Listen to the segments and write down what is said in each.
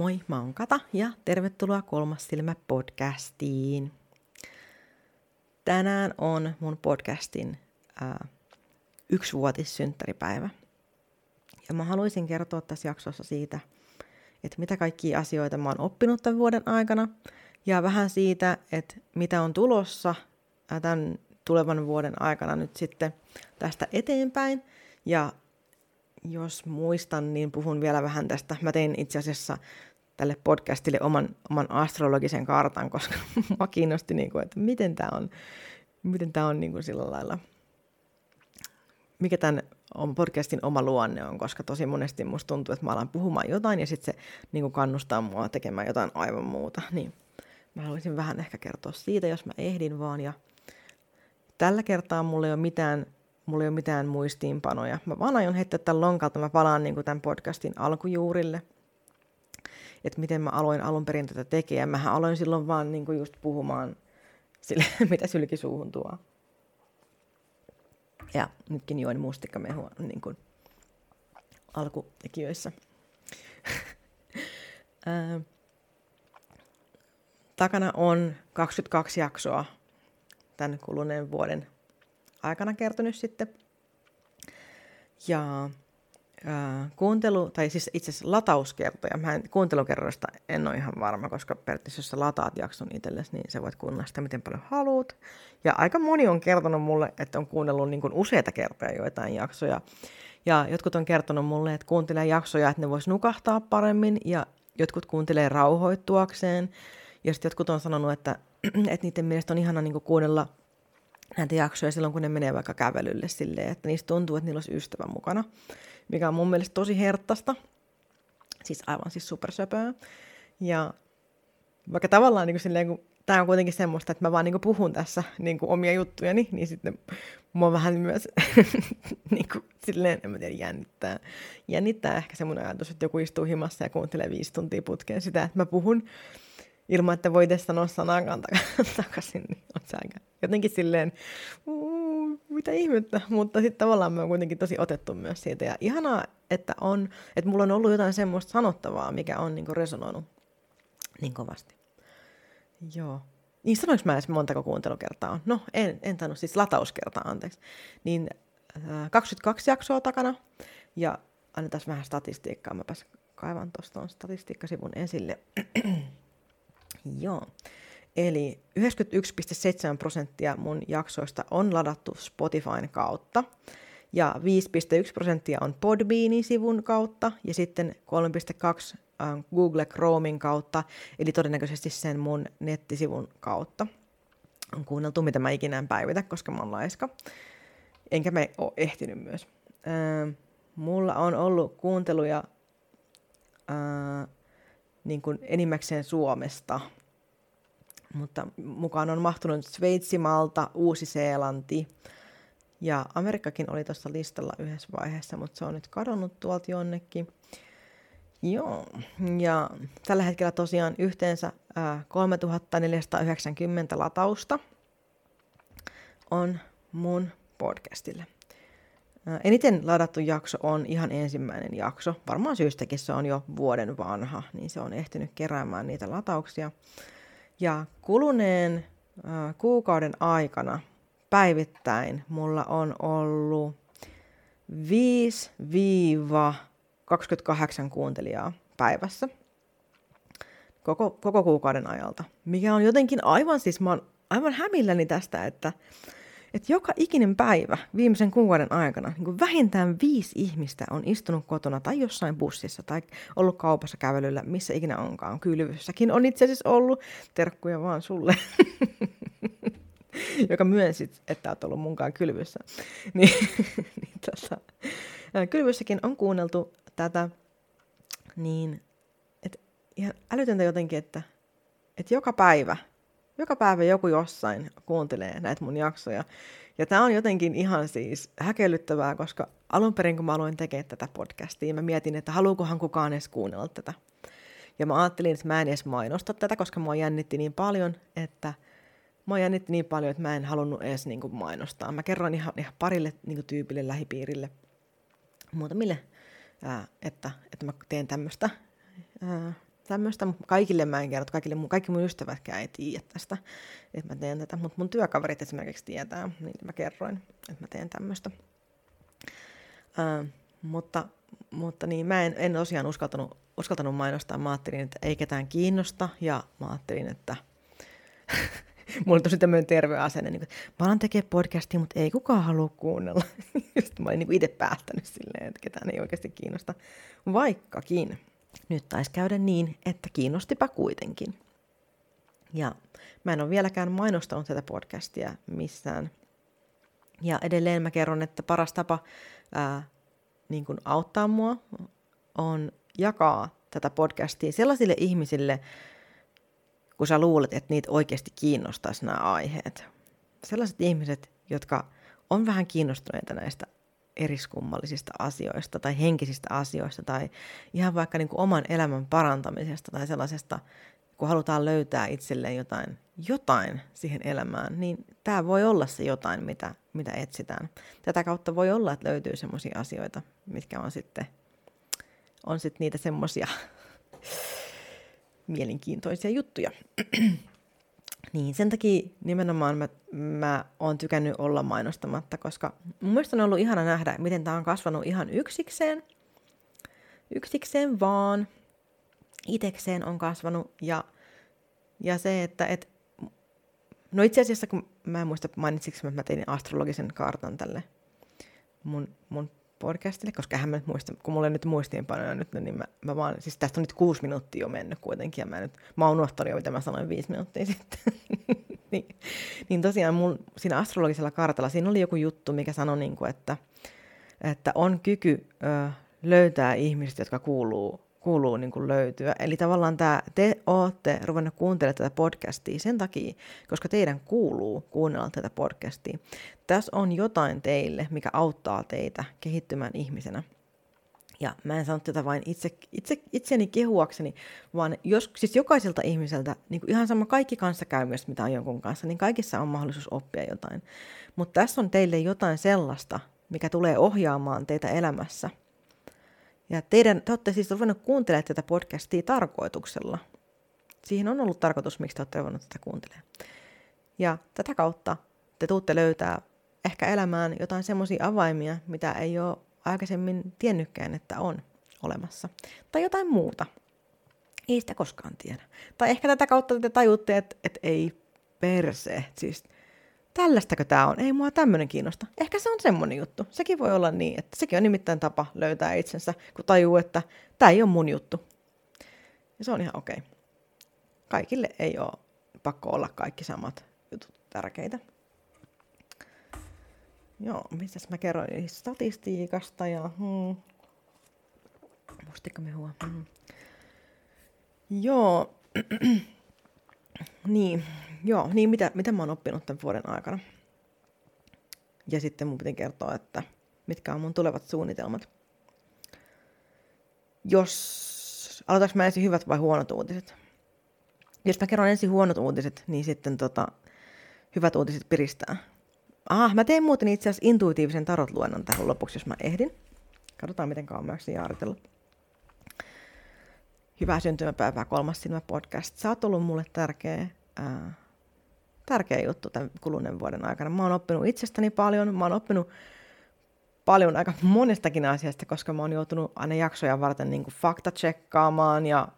Moi, mä oon Kata ja tervetuloa Kolmas silmä podcastiin. Tänään on mun podcastin ää, yksivuotissynttäripäivä. Ja mä haluaisin kertoa tässä jaksossa siitä, että mitä kaikkia asioita mä oon oppinut tämän vuoden aikana ja vähän siitä, että mitä on tulossa tämän tulevan vuoden aikana nyt sitten tästä eteenpäin. Ja jos muistan, niin puhun vielä vähän tästä. Mä tein itse asiassa tälle podcastille oman, oman astrologisen kartan, koska mä kiinnosti, niin kuin, että miten tämä on, miten tää on niin kuin sillä lailla, mikä tämän podcastin oma luonne on, koska tosi monesti musta tuntuu, että mä alan puhumaan jotain ja sitten se niin kuin kannustaa mua tekemään jotain aivan muuta. Niin mä haluaisin vähän ehkä kertoa siitä, jos mä ehdin vaan. Ja tällä kertaa mulla ei ole mitään mulla ei ole mitään muistiinpanoja. Mä vaan aion heittää tämän lonkalta, mä palaan niin kuin tämän podcastin alkujuurille, että miten mä aloin alun perin tätä tekemään. Mähän aloin silloin vaan niin kuin just puhumaan sille, mitä sylki suuhun tuo. Ja nytkin join mustikkamehua niin kuin alkutekijöissä. Takana on 22 jaksoa tämän kuluneen vuoden aikana kertynyt sitten. Ja ää, kuuntelu, tai siis itse asiassa latauskertoja, mä en, kuuntelukerroista en ole ihan varma, koska periaatteessa jos sä lataat jakson itsellesi, niin sä voit kuunnella sitä miten paljon haluat. Ja aika moni on kertonut mulle, että on kuunnellut niin kuin useita kertoja joitain jaksoja. Ja jotkut on kertonut mulle, että kuuntelee jaksoja, että ne vois nukahtaa paremmin, ja jotkut kuuntelee rauhoittuakseen. Ja sitten jotkut on sanonut, että, että niiden mielestä on ihana niin kuunnella näitä jaksoja silloin, kun ne menee vaikka kävelylle silleen, että niistä tuntuu, että niillä olisi ystävä mukana, mikä on mun mielestä tosi herttasta, siis aivan siis supersöpöä. Ja vaikka tavallaan niin kuin silleen, kun tämä on kuitenkin semmoista, että mä vaan niin kuin puhun tässä niin kuin omia juttujani, niin sitten mua vähän myös niin kuin, silleen, en mä tiedä, jännittää. Jännittää ehkä semmoinen ajatus, että joku istuu himassa ja kuuntelee viisi tuntia putkeen sitä, että mä puhun ilman, että voi edes sanoa sanakaan takaisin, niin on se aika jotenkin silleen, mitä ihmettä, mutta sitten tavallaan me on kuitenkin tosi otettu myös siitä. Ja ihanaa, että, on, että mulla on ollut jotain semmoista sanottavaa, mikä on niin resonoinut niin kovasti. Joo. Niin sanoinko mä edes montako kuuntelukertaa on? No, en, en tainnut, siis latauskertaa, anteeksi. Niin äh, 22 jaksoa takana, ja annetaan vähän statistiikkaa. Mäpäs kaivan tuosta statistiikkasivun esille. Joo. Eli 91,7 prosenttia mun jaksoista on ladattu Spotifyn kautta ja 5,1 prosenttia on Podbeanin sivun kautta ja sitten 3,2 Google Chromein kautta, eli todennäköisesti sen mun nettisivun kautta. On kuunneltu, mitä mä ikinä en päivitä, koska mä oon laiska. Enkä me ole ehtinyt myös. Öö, mulla on ollut kuunteluja öö, niin kuin enimmäkseen Suomesta, mutta mukaan on mahtunut Sveitsi, Malta, Uusi-Seelanti ja Amerikkakin oli tuossa listalla yhdessä vaiheessa, mutta se on nyt kadonnut tuolta jonnekin. Joo, ja tällä hetkellä tosiaan yhteensä ää, 3490 latausta on mun podcastille. Eniten ladattu jakso on ihan ensimmäinen jakso. Varmaan syystäkin se on jo vuoden vanha, niin se on ehtinyt keräämään niitä latauksia. Ja kuluneen kuukauden aikana päivittäin mulla on ollut 5-28 kuuntelijaa päivässä koko, koko kuukauden ajalta, mikä on jotenkin aivan siis, mä oon aivan hämilläni tästä, että että joka ikinen päivä viimeisen kuukauden aikana niin kuin vähintään viisi ihmistä on istunut kotona tai jossain bussissa tai ollut kaupassa kävelyllä, missä ikinä onkaan. Kylvyssäkin on itse asiassa ollut. Terkkuja vaan sulle, joka myönsit, että olet ollut munkaan kylvyssä. niin, niin tota, kylvyssäkin on kuunneltu tätä, niin että ihan älytöntä jotenkin, että, että joka päivä – joka päivä joku jossain kuuntelee näitä mun jaksoja. Ja tämä on jotenkin ihan siis häkellyttävää, koska alun perin kun mä aloin tekemään tätä podcastia, mä mietin, että haluukohan kukaan edes kuunnella tätä. Ja mä ajattelin, että mä en edes mainosta tätä, koska mua jännitti niin paljon, että mua jännitti niin paljon, että mä en halunnut edes niin kuin mainostaa. Mä kerroin ihan, ihan parille niin kuin tyypille, lähipiirille, muutamille, että, että mä teen tämmöistä tämmöistä. Kaikille mä en kerro, kaikille, kaikki mun ystävätkään ei tiedä tästä, että mä teen tätä. Mutta mun työkaverit esimerkiksi tietää, niin mä kerroin, että mä teen tämmöistä. Uh, mutta, mutta niin, mä en, en tosiaan uskaltanut, uskaltanut mainostaa. Mä ajattelin, että ei ketään kiinnosta ja mä ajattelin, että mulla oli tosi tämmöinen terve asenne, niin kuin, mä alan tekemään podcastia, mutta ei kukaan halua kuunnella. Sitten mä olin niin itse päättänyt silleen, että ketään ei oikeasti kiinnosta. Vaikkakin nyt taisi käydä niin, että kiinnostipa kuitenkin. Ja mä en ole vieläkään mainostanut tätä podcastia missään. Ja edelleen mä kerron, että paras tapa ää, niin kuin auttaa mua on jakaa tätä podcastia sellaisille ihmisille, kun sä luulet, että niitä oikeasti kiinnostaisi nämä aiheet. Sellaiset ihmiset, jotka on vähän kiinnostuneita näistä eriskummallisista asioista tai henkisistä asioista tai ihan vaikka niin kuin oman elämän parantamisesta tai sellaisesta, kun halutaan löytää itselleen jotain, jotain siihen elämään, niin tämä voi olla se jotain, mitä, mitä etsitään. Tätä kautta voi olla, että löytyy sellaisia asioita, mitkä on sitten, on sitten niitä semmoisia mielenkiintoisia juttuja. niin, sen takia nimenomaan mä, mä oon tykännyt olla mainostamatta, koska mun mielestä on ollut ihana nähdä, miten tämä on kasvanut ihan yksikseen. Yksikseen vaan. Itekseen on kasvanut ja, ja se, että et, no itse asiassa kun mä en muista mainitsiksi, että mä tein astrologisen kartan tälle mun, mun podcastille, koska hän mä nyt muista, kun mulla ei nyt muistiinpanoja nyt, niin mä, mä vaan, siis tästä on nyt kuusi minuuttia jo mennyt kuitenkin, ja mä, nyt, mä oon unohtanut jo, mitä mä sanoin viisi minuuttia sitten. niin, niin tosiaan mun, siinä astrologisella kartalla, siinä oli joku juttu, mikä sanoi, niin kuin, että, että on kyky ö, löytää ihmiset, jotka kuuluu kuuluu niin kuin löytyä. Eli tavallaan tämä, te olette ruvennut kuuntelemaan tätä podcastia sen takia, koska teidän kuuluu kuunnella tätä podcastia. Tässä on jotain teille, mikä auttaa teitä kehittymään ihmisenä. Ja mä en sano tätä vain itse, itse, itseni kehuakseni, vaan jos, siis jokaiselta ihmiseltä, niin kuin ihan sama kaikki kanssakäymistä, mitä on jonkun kanssa, niin kaikissa on mahdollisuus oppia jotain. Mutta tässä on teille jotain sellaista, mikä tulee ohjaamaan teitä elämässä – ja teidän, te olette siis ruvennut kuuntelemaan tätä podcastia tarkoituksella. Siihen on ollut tarkoitus, miksi te olette ruvennut tätä kuuntelemaan. Ja tätä kautta te tuutte löytää ehkä elämään jotain semmoisia avaimia, mitä ei ole aikaisemmin tiennytkään, että on olemassa. Tai jotain muuta. Ei sitä koskaan tiedä. Tai ehkä tätä kautta te tajutte, että, että ei perse. Siis tällaistakö tämä on? Ei mua tämmöinen kiinnosta. Ehkä se on semmoinen juttu. Sekin voi olla niin, että sekin on nimittäin tapa löytää itsensä, kun tajuu, että tämä ei ole mun juttu. Ja se on ihan okei. Okay. Kaikille ei ole pakko olla kaikki samat jutut tärkeitä. Joo, mistäs mä kerroin statistiikasta ja... Hmm. Mustikkamehua. Hmm. Joo. niin, joo, niin mitä, mitä mä oon oppinut tämän vuoden aikana. Ja sitten mun piti kertoa, että mitkä on mun tulevat suunnitelmat. Jos, aloitaks mä ensin hyvät vai huonot uutiset? Jos mä kerron ensin huonot uutiset, niin sitten tota, hyvät uutiset piristää. Ah, mä teen muuten itse asiassa intuitiivisen tarot-luennon tähän lopuksi, jos mä ehdin. Katsotaan, miten kauan mä jaaritella. Hyvää syntymäpäivää, kolmas silmä podcast. Sä oot ollut mulle tärkeä ää, tärkeä juttu tämän kuluneen vuoden aikana. Mä oon oppinut itsestäni paljon, mä oon oppinut paljon aika monestakin asiasta, koska mä oon joutunut aina jaksoja varten niin kuin fakta-tsekkaamaan ja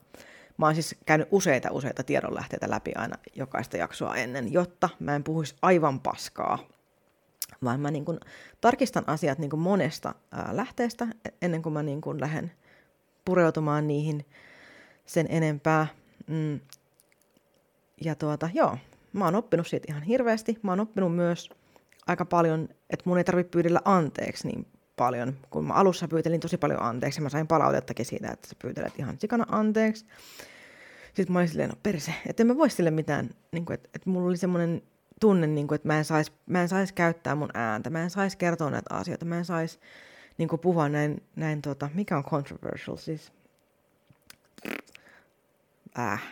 mä oon siis käynyt useita useita tiedonlähteitä läpi aina jokaista jaksoa ennen, jotta mä en puhuisi aivan paskaa, vaan mä niin kuin tarkistan asiat niin kuin monesta ää, lähteestä ennen kuin mä niin kuin lähden pureutumaan niihin sen enempää. Mm. Ja tuota, joo, mä oon oppinut siitä ihan hirveästi. Mä oon oppinut myös aika paljon, että mun ei tarvitse pyydellä anteeksi niin paljon. Kun mä alussa pyytelin tosi paljon anteeksi, mä sain palautettakin siitä, että sä pyytelet ihan sikana anteeksi. Sitten mä olin silleen, no perse, että en mä voi sille mitään, niin kuin, että, että mulla oli semmoinen tunne, niin kuin, että mä en saisi sais käyttää mun ääntä, mä en saisi kertoa näitä asioita, mä en saisi niin puhua näin, näin tota, mikä on controversial siis? Äh,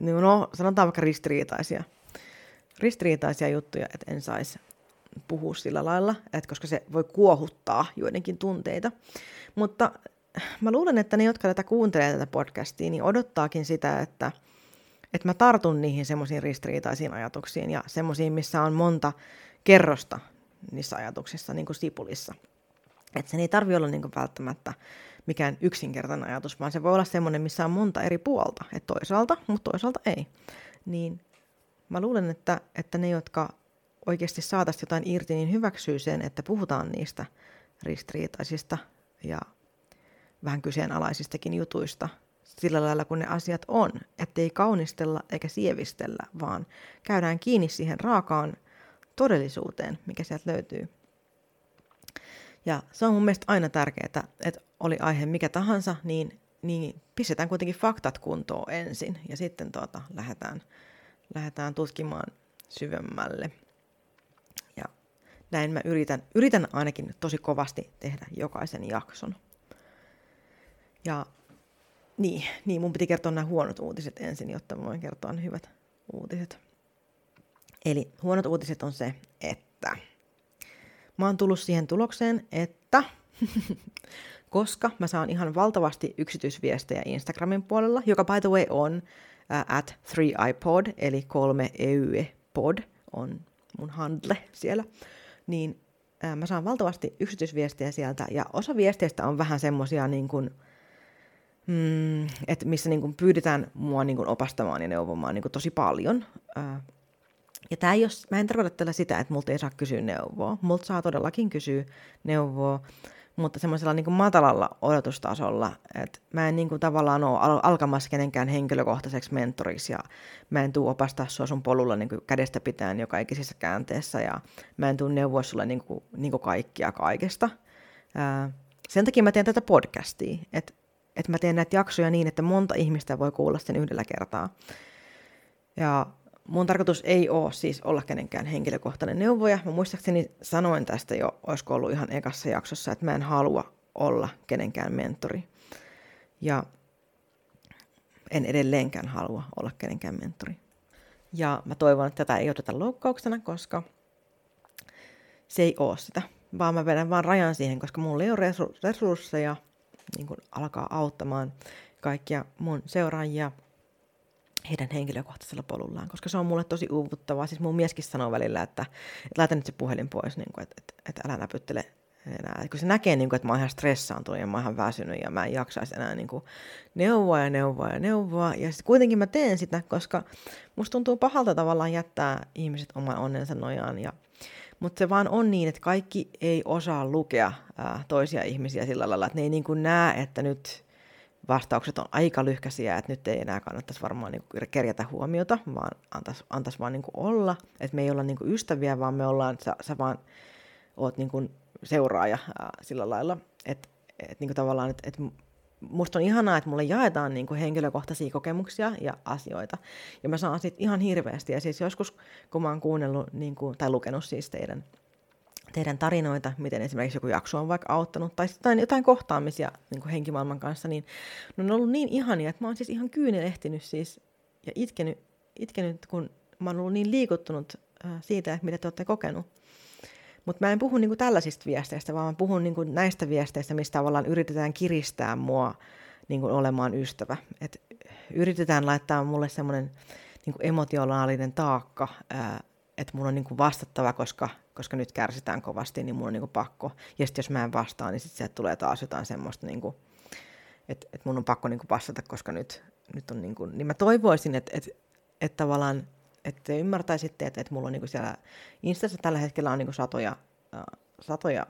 niin no, sanotaan vaikka ristiriitaisia, ristiriitaisia juttuja, että en saisi puhua sillä lailla, että koska se voi kuohuttaa joidenkin tunteita. Mutta mä luulen, että ne, jotka tätä kuuntelee tätä podcastia, niin odottaakin sitä, että, että mä tartun niihin semmoisiin ristiriitaisiin ajatuksiin ja semmoisiin, missä on monta kerrosta niissä ajatuksissa, niin kuin Sipulissa. Että sen ei tarvi olla niin välttämättä mikään yksinkertainen ajatus, vaan se voi olla semmoinen, missä on monta eri puolta. Että toisaalta, mutta toisaalta ei. Niin mä luulen, että, että ne, jotka oikeasti saataisiin jotain irti, niin hyväksyy sen, että puhutaan niistä ristiriitaisista ja vähän kyseenalaisistakin jutuista sillä lailla, kun ne asiat on. Ettei kaunistella eikä sievistellä, vaan käydään kiinni siihen raakaan todellisuuteen, mikä sieltä löytyy. Ja se on mun mielestä aina tärkeää, että oli aihe mikä tahansa, niin, niin pistetään kuitenkin faktat kuntoon ensin ja sitten tuota, lähdetään, lähdetään tutkimaan syvemmälle. Ja näin mä yritän, yritän ainakin tosi kovasti tehdä jokaisen jakson. Ja niin, niin, mun piti kertoa nämä huonot uutiset ensin, jotta mä voin kertoa ne hyvät uutiset. Eli huonot uutiset on se, että mä oon tullut siihen tulokseen, että koska mä saan ihan valtavasti yksityisviestejä Instagramin puolella, joka by the way on uh, at 3iPod, eli 3 EYE pod on mun handle siellä, niin uh, mä saan valtavasti yksityisviestejä sieltä, ja osa viesteistä on vähän semmosia niin kuin, mm, että missä niin kuin pyydetään mua niin kuin opastamaan ja neuvomaan niin kuin tosi paljon. Uh, ja tämä ei ole, mä en tarkoita tällä sitä, että multa ei saa kysyä neuvoa. Multa saa todellakin kysyä neuvoa, mutta semmoisella niin matalalla odotustasolla, että mä en niin kuin tavallaan ole al- alkamassa kenenkään henkilökohtaiseksi mentoriksi ja mä en tuu opastaa sua sun polulla niin kuin kädestä pitäen joka ikisessä käänteessä ja mä en tuu neuvoa sulle niin kuin, niin kuin kaikkia kaikesta. Ää, sen takia mä teen tätä podcastia, että, että mä teen näitä jaksoja niin, että monta ihmistä voi kuulla sen yhdellä kertaa. Ja mun tarkoitus ei ole siis olla kenenkään henkilökohtainen neuvoja. Mä muistaakseni sanoin tästä jo, olisiko ollut ihan ekassa jaksossa, että mä en halua olla kenenkään mentori. Ja en edelleenkään halua olla kenenkään mentori. Ja mä toivon, että tätä ei oteta loukkauksena, koska se ei ole sitä. Vaan mä vedän vaan rajan siihen, koska mulla ei ole resursseja niin alkaa auttamaan kaikkia mun seuraajia – heidän henkilökohtaisella polullaan, koska se on mulle tosi uuvuttavaa. Siis mun mieskin sanoo välillä, että, että laita nyt se puhelin pois, niin kuin, että, että, että älä näpyttele enää. Kun se näkee, niin kuin, että mä oon ihan stressaantunut ja mä oon ihan väsynyt ja mä en jaksaisi enää niin kuin, neuvoa ja neuvoa ja neuvoa. Ja sitten kuitenkin mä teen sitä, koska musta tuntuu pahalta tavallaan jättää ihmiset oman onnensa nojaan. Ja, mutta se vaan on niin, että kaikki ei osaa lukea ää, toisia ihmisiä sillä lailla, että ne ei niin kuin näe, että nyt vastaukset on aika lyhkäisiä, että nyt ei enää kannattaisi varmaan niin kuin kerjätä huomiota, vaan antaisi, antaisi vaan niin kuin olla. Että me ei olla niin kuin ystäviä, vaan me ollaan, sä, sä vaan oot niin kuin seuraaja ää, sillä lailla. Että et, niin kuin tavallaan, että et musta on ihanaa, että mulle jaetaan niin kuin henkilökohtaisia kokemuksia ja asioita. Ja mä saan siitä ihan hirveästi. Ja siis joskus, kun mä oon kuunnellut niin kuin, tai lukenut siis teidän teidän tarinoita, miten esimerkiksi joku jakso on vaikka auttanut, tai jotain, jotain kohtaamisia niin henkimaailman kanssa, niin ne on ollut niin ihania, että mä oon siis ihan kyynelehtinyt siis ja itkenyt, itkenyt kun mä oon ollut niin liikuttunut äh, siitä, mitä te olette kokenut. Mutta mä en puhu niinku tällaisista viesteistä, vaan mä puhun niinku näistä viesteistä, mistä tavallaan yritetään kiristää mua niinku olemaan ystävä. Et yritetään laittaa mulle semmoinen niinku emotionaalinen taakka, että mun on niinku vastattava, koska koska nyt kärsitään kovasti, niin mun on niin kuin pakko. Ja sitten jos mä en vastaa, niin sitten sieltä tulee taas jotain semmoista, niin kuin, että, että mun on pakko niin kuin vastata, koska nyt, nyt on niin kuin, niin mä toivoisin, että, että, että tavallaan, että te ymmärtäisitte, että, että mulla on niin kuin siellä Instassa tällä hetkellä on niin kuin satoja, äh, satoja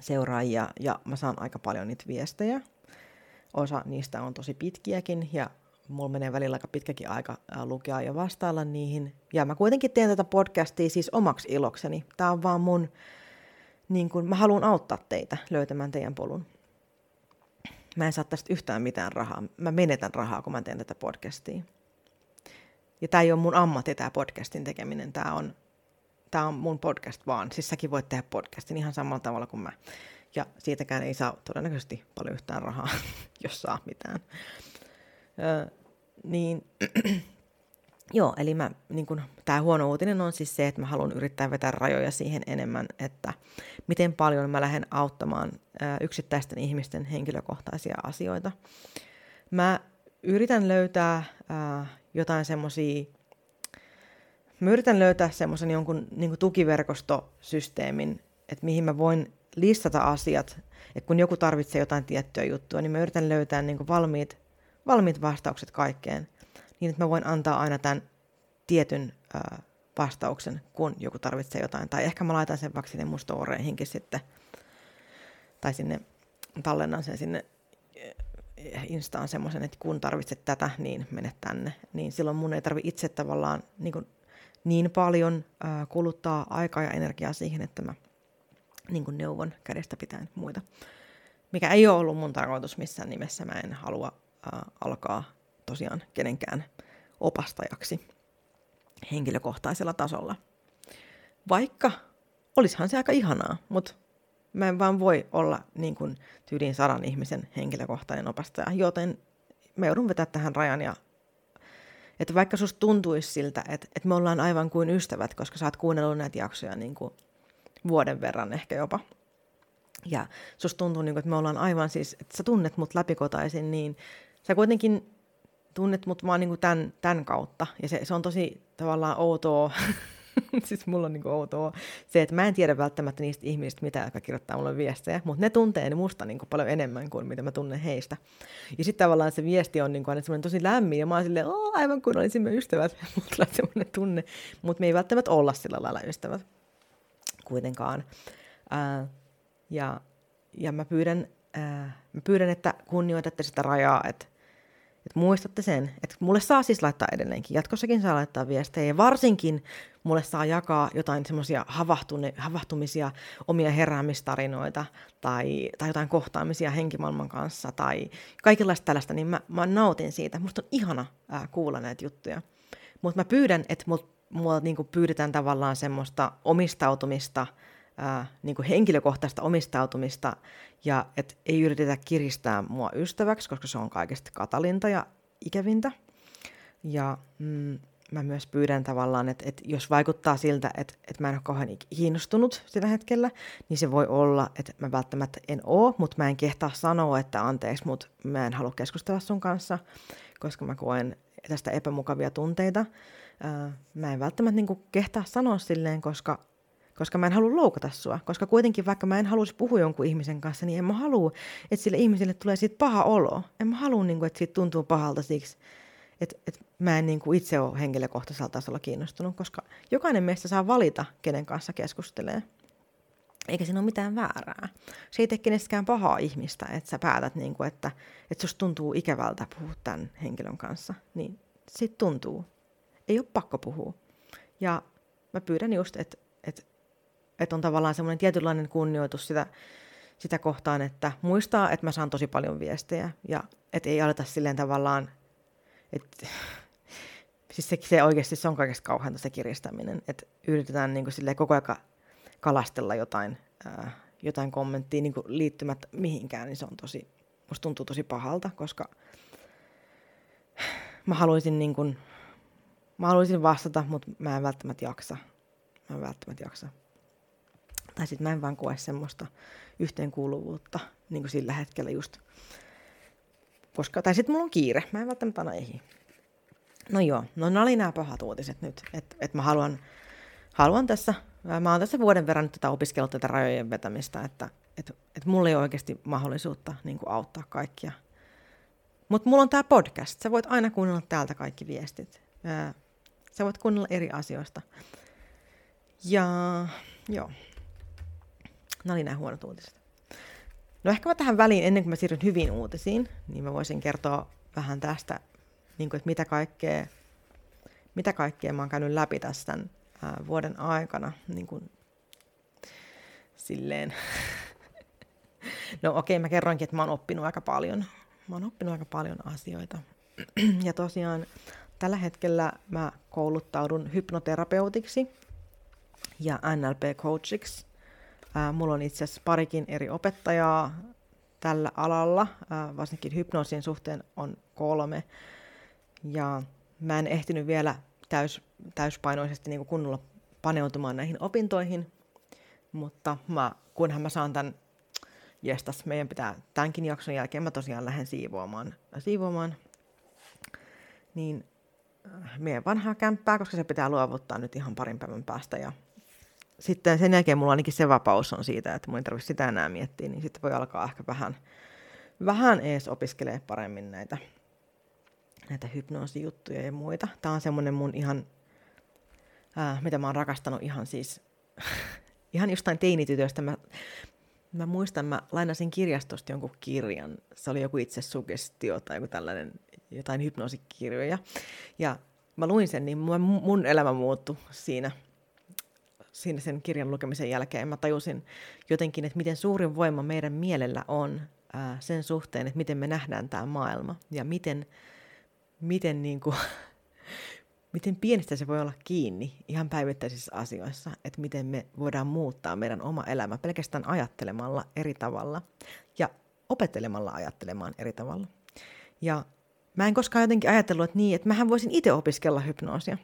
seuraajia ja mä saan aika paljon niitä viestejä. Osa niistä on tosi pitkiäkin ja mulla menee välillä aika pitkäkin aika lukea ja vastailla niihin. Ja mä kuitenkin teen tätä podcastia siis omaksi ilokseni. Tää on vaan mun, niin kun, mä haluan auttaa teitä löytämään teidän polun. Mä en saa tästä yhtään mitään rahaa. Mä menetän rahaa, kun mä teen tätä podcastia. Ja tää ei ole mun ammatti, tämä podcastin tekeminen. Tää on, tää on mun podcast vaan. Siis säkin voit tehdä podcastin ihan samalla tavalla kuin mä. Ja siitäkään ei saa todennäköisesti paljon yhtään rahaa, jos saa mitään niin joo, eli mä, niin kun, tämä huono uutinen on siis se, että mä haluan yrittää vetää rajoja siihen enemmän, että miten paljon mä lähden auttamaan yksittäisten ihmisten henkilökohtaisia asioita. Mä yritän löytää jotain semmoisia Mä yritän löytää semmoisen jonkun niin tukiverkostosysteemin, että mihin mä voin listata asiat, että kun joku tarvitsee jotain tiettyä juttua, niin mä yritän löytää niin valmiit, valmiit vastaukset kaikkeen, niin että mä voin antaa aina tämän tietyn ää, vastauksen, kun joku tarvitsee jotain. Tai ehkä mä laitan sen vaikka sinne mun storeihinkin sitten, tai sinne tallennan sen sinne Instaan semmoisen, että kun tarvitset tätä, niin mene tänne. Niin silloin mun ei tarvi itse tavallaan niin, kuin niin paljon ää, kuluttaa aikaa ja energiaa siihen, että mä niin kuin neuvon kädestä pitäen muita. Mikä ei ole ollut mun tarkoitus missään nimessä. Mä en halua alkaa tosiaan kenenkään opastajaksi henkilökohtaisella tasolla. Vaikka olisihan se aika ihanaa, mutta mä en vaan voi olla niin kuin tyyliin sadan ihmisen henkilökohtainen opastaja, joten mä joudun vetää tähän rajan ja että vaikka susta tuntuisi siltä, että, että me ollaan aivan kuin ystävät, koska sä oot kuunnellut näitä jaksoja niin kuin vuoden verran ehkä jopa. Ja susta tuntuu, niin kuin, että me ollaan aivan siis, että sä tunnet mut läpikotaisin, niin sä kuitenkin tunnet mut vaan niin kuin tämän, tämän kautta. Ja se, se on tosi tavallaan outoa, siis mulla on niin outoa se, että mä en tiedä välttämättä niistä ihmisistä, mitä jotka kirjoittaa mulle viestejä, mutta ne tuntee ne musta niin kuin paljon enemmän kuin mitä mä tunnen heistä. Ja sitten tavallaan se viesti on niin kuin aina tosi lämmin, ja mä oon silleen, oh, aivan kuin olisimme ystävät, mutta tulee semmoinen tunne, mutta me ei välttämättä olla sillä lailla ystävät kuitenkaan. Ää, ja, ja mä pyydän, ää, mä pyydän, että kunnioitatte sitä rajaa, että että muistatte sen, että mulle saa siis laittaa edelleenkin, jatkossakin saa laittaa viestejä ja varsinkin mulle saa jakaa jotain semmoisia havahtumisia, omia heräämistarinoita tai, tai jotain kohtaamisia henkimaailman kanssa tai kaikenlaista tällaista, niin mä, mä nautin siitä. Musta on ihana ää, kuulla näitä juttuja. Mutta mä pyydän, että mut, mua niinku pyydetään tavallaan semmoista omistautumista, ää, niinku henkilökohtaista omistautumista ja että ei yritetä kiristää mua ystäväksi, koska se on kaikesta katalinta ja ikävintä. Ja mm, mä myös pyydän tavallaan, että, että jos vaikuttaa siltä, että, että mä en ole kauhean kiinnostunut sillä hetkellä, niin se voi olla, että mä välttämättä en oo, mutta mä en kehtaa sanoa, että anteeksi, mutta mä en halua keskustella sun kanssa, koska mä koen tästä epämukavia tunteita. Mä en välttämättä niin kuin kehtaa sanoa silleen, koska koska mä en halua loukata sua. Koska kuitenkin vaikka mä en haluaisi puhua jonkun ihmisen kanssa, niin en mä halua, että sille ihmiselle tulee siitä paha olo. En mä halua, niin kuin, että siitä tuntuu pahalta siksi, että, että mä en niin kuin itse ole henkilökohtaisella tasolla kiinnostunut, koska jokainen meistä saa valita, kenen kanssa keskustelee. Eikä siinä ole mitään väärää. Se ei tee kenestäkään pahaa ihmistä, että sä päätät, niin kuin, että, että susta tuntuu ikävältä puhua tämän henkilön kanssa. Niin sit tuntuu. Ei ole pakko puhua. Ja mä pyydän just, että, että, että on tavallaan semmoinen tietynlainen kunnioitus sitä, sitä kohtaan, että muistaa, että mä saan tosi paljon viestejä ja että ei aleta silleen tavallaan et, siis se, se oikeasti se on kaikesta kauheanta se kiristäminen, että yritetään niin kuin koko ajan kalastella jotain, ää, jotain kommenttia niin liittymättä mihinkään, niin se on tosi, musta tuntuu tosi pahalta, koska mä haluaisin niin kuin, mä haluaisin vastata, mutta mä en välttämättä jaksa. Mä en välttämättä jaksa. Tai sitten mä en vaan koe semmoista yhteenkuuluvuutta niin kuin sillä hetkellä just koska, tai sitten mulla on kiire, mä en välttämättä aina ehdi. No joo, no ne oli nämä pahat uutiset nyt, että et mä haluan, haluan tässä, mä oon tässä vuoden verran nyt tätä opiskellut tätä rajojen vetämistä, että et, et mulla ei ole oikeasti mahdollisuutta niin auttaa kaikkia. Mutta mulla on tämä podcast, sä voit aina kuunnella täältä kaikki viestit. Ää, sä voit kuunnella eri asioista. Ja joo, nämä oli nämä huonot uutiset. No ehkä mä tähän väliin, ennen kuin mä siirryn hyvin uutisiin, niin mä voisin kertoa vähän tästä, niin kuin, että mitä kaikkea, mitä kaikkea mä oon käynyt läpi tässä tämän ää, vuoden aikana. Niin kuin, silleen. no okei, okay, mä kerroinkin, että mä oon oppinut aika paljon. Mä oon oppinut aika paljon asioita. ja tosiaan tällä hetkellä mä kouluttaudun hypnoterapeutiksi ja NLP-coachiksi. Mulla on itse asiassa parikin eri opettajaa tällä alalla, varsinkin hypnoosin suhteen on kolme. Ja mä en ehtinyt vielä täys, täyspainoisesti niin kunnolla paneutumaan näihin opintoihin, Mutta mä, kunhan mä saan tämän, jestas, meidän pitää tämänkin jakson jälkeen, mä tosiaan lähden siivoamaan, siivoamaan niin meidän vanhaa kämppää, koska se pitää luovuttaa nyt ihan parin päivän päästä. Ja sitten sen jälkeen mulla ainakin se vapaus on siitä, että mun ei tarvitse sitä enää miettiä, niin sitten voi alkaa ehkä vähän, vähän ees opiskelee paremmin näitä, näitä hypnoosijuttuja ja muita. Tämä on semmoinen mun ihan, äh, mitä mä oon rakastanut ihan siis, ihan jostain teinitytöstä. Mä, mä muistan, mä lainasin kirjastosta jonkun kirjan. Se oli joku itse sugestio tai joku tällainen jotain hypnoosikirjoja. Ja mä luin sen, niin mun, mun elämä muuttui siinä, siinä sen kirjan lukemisen jälkeen. Mä tajusin jotenkin, että miten suurin voima meidän mielellä on ää, sen suhteen, että miten me nähdään tämä maailma ja miten, miten, niin kuin, miten pienistä se voi olla kiinni ihan päivittäisissä asioissa, että miten me voidaan muuttaa meidän oma elämä pelkästään ajattelemalla eri tavalla ja opettelemalla ajattelemaan eri tavalla. Ja Mä en koskaan jotenkin ajatellut, että niin, että mähän voisin itse opiskella hypnoosia.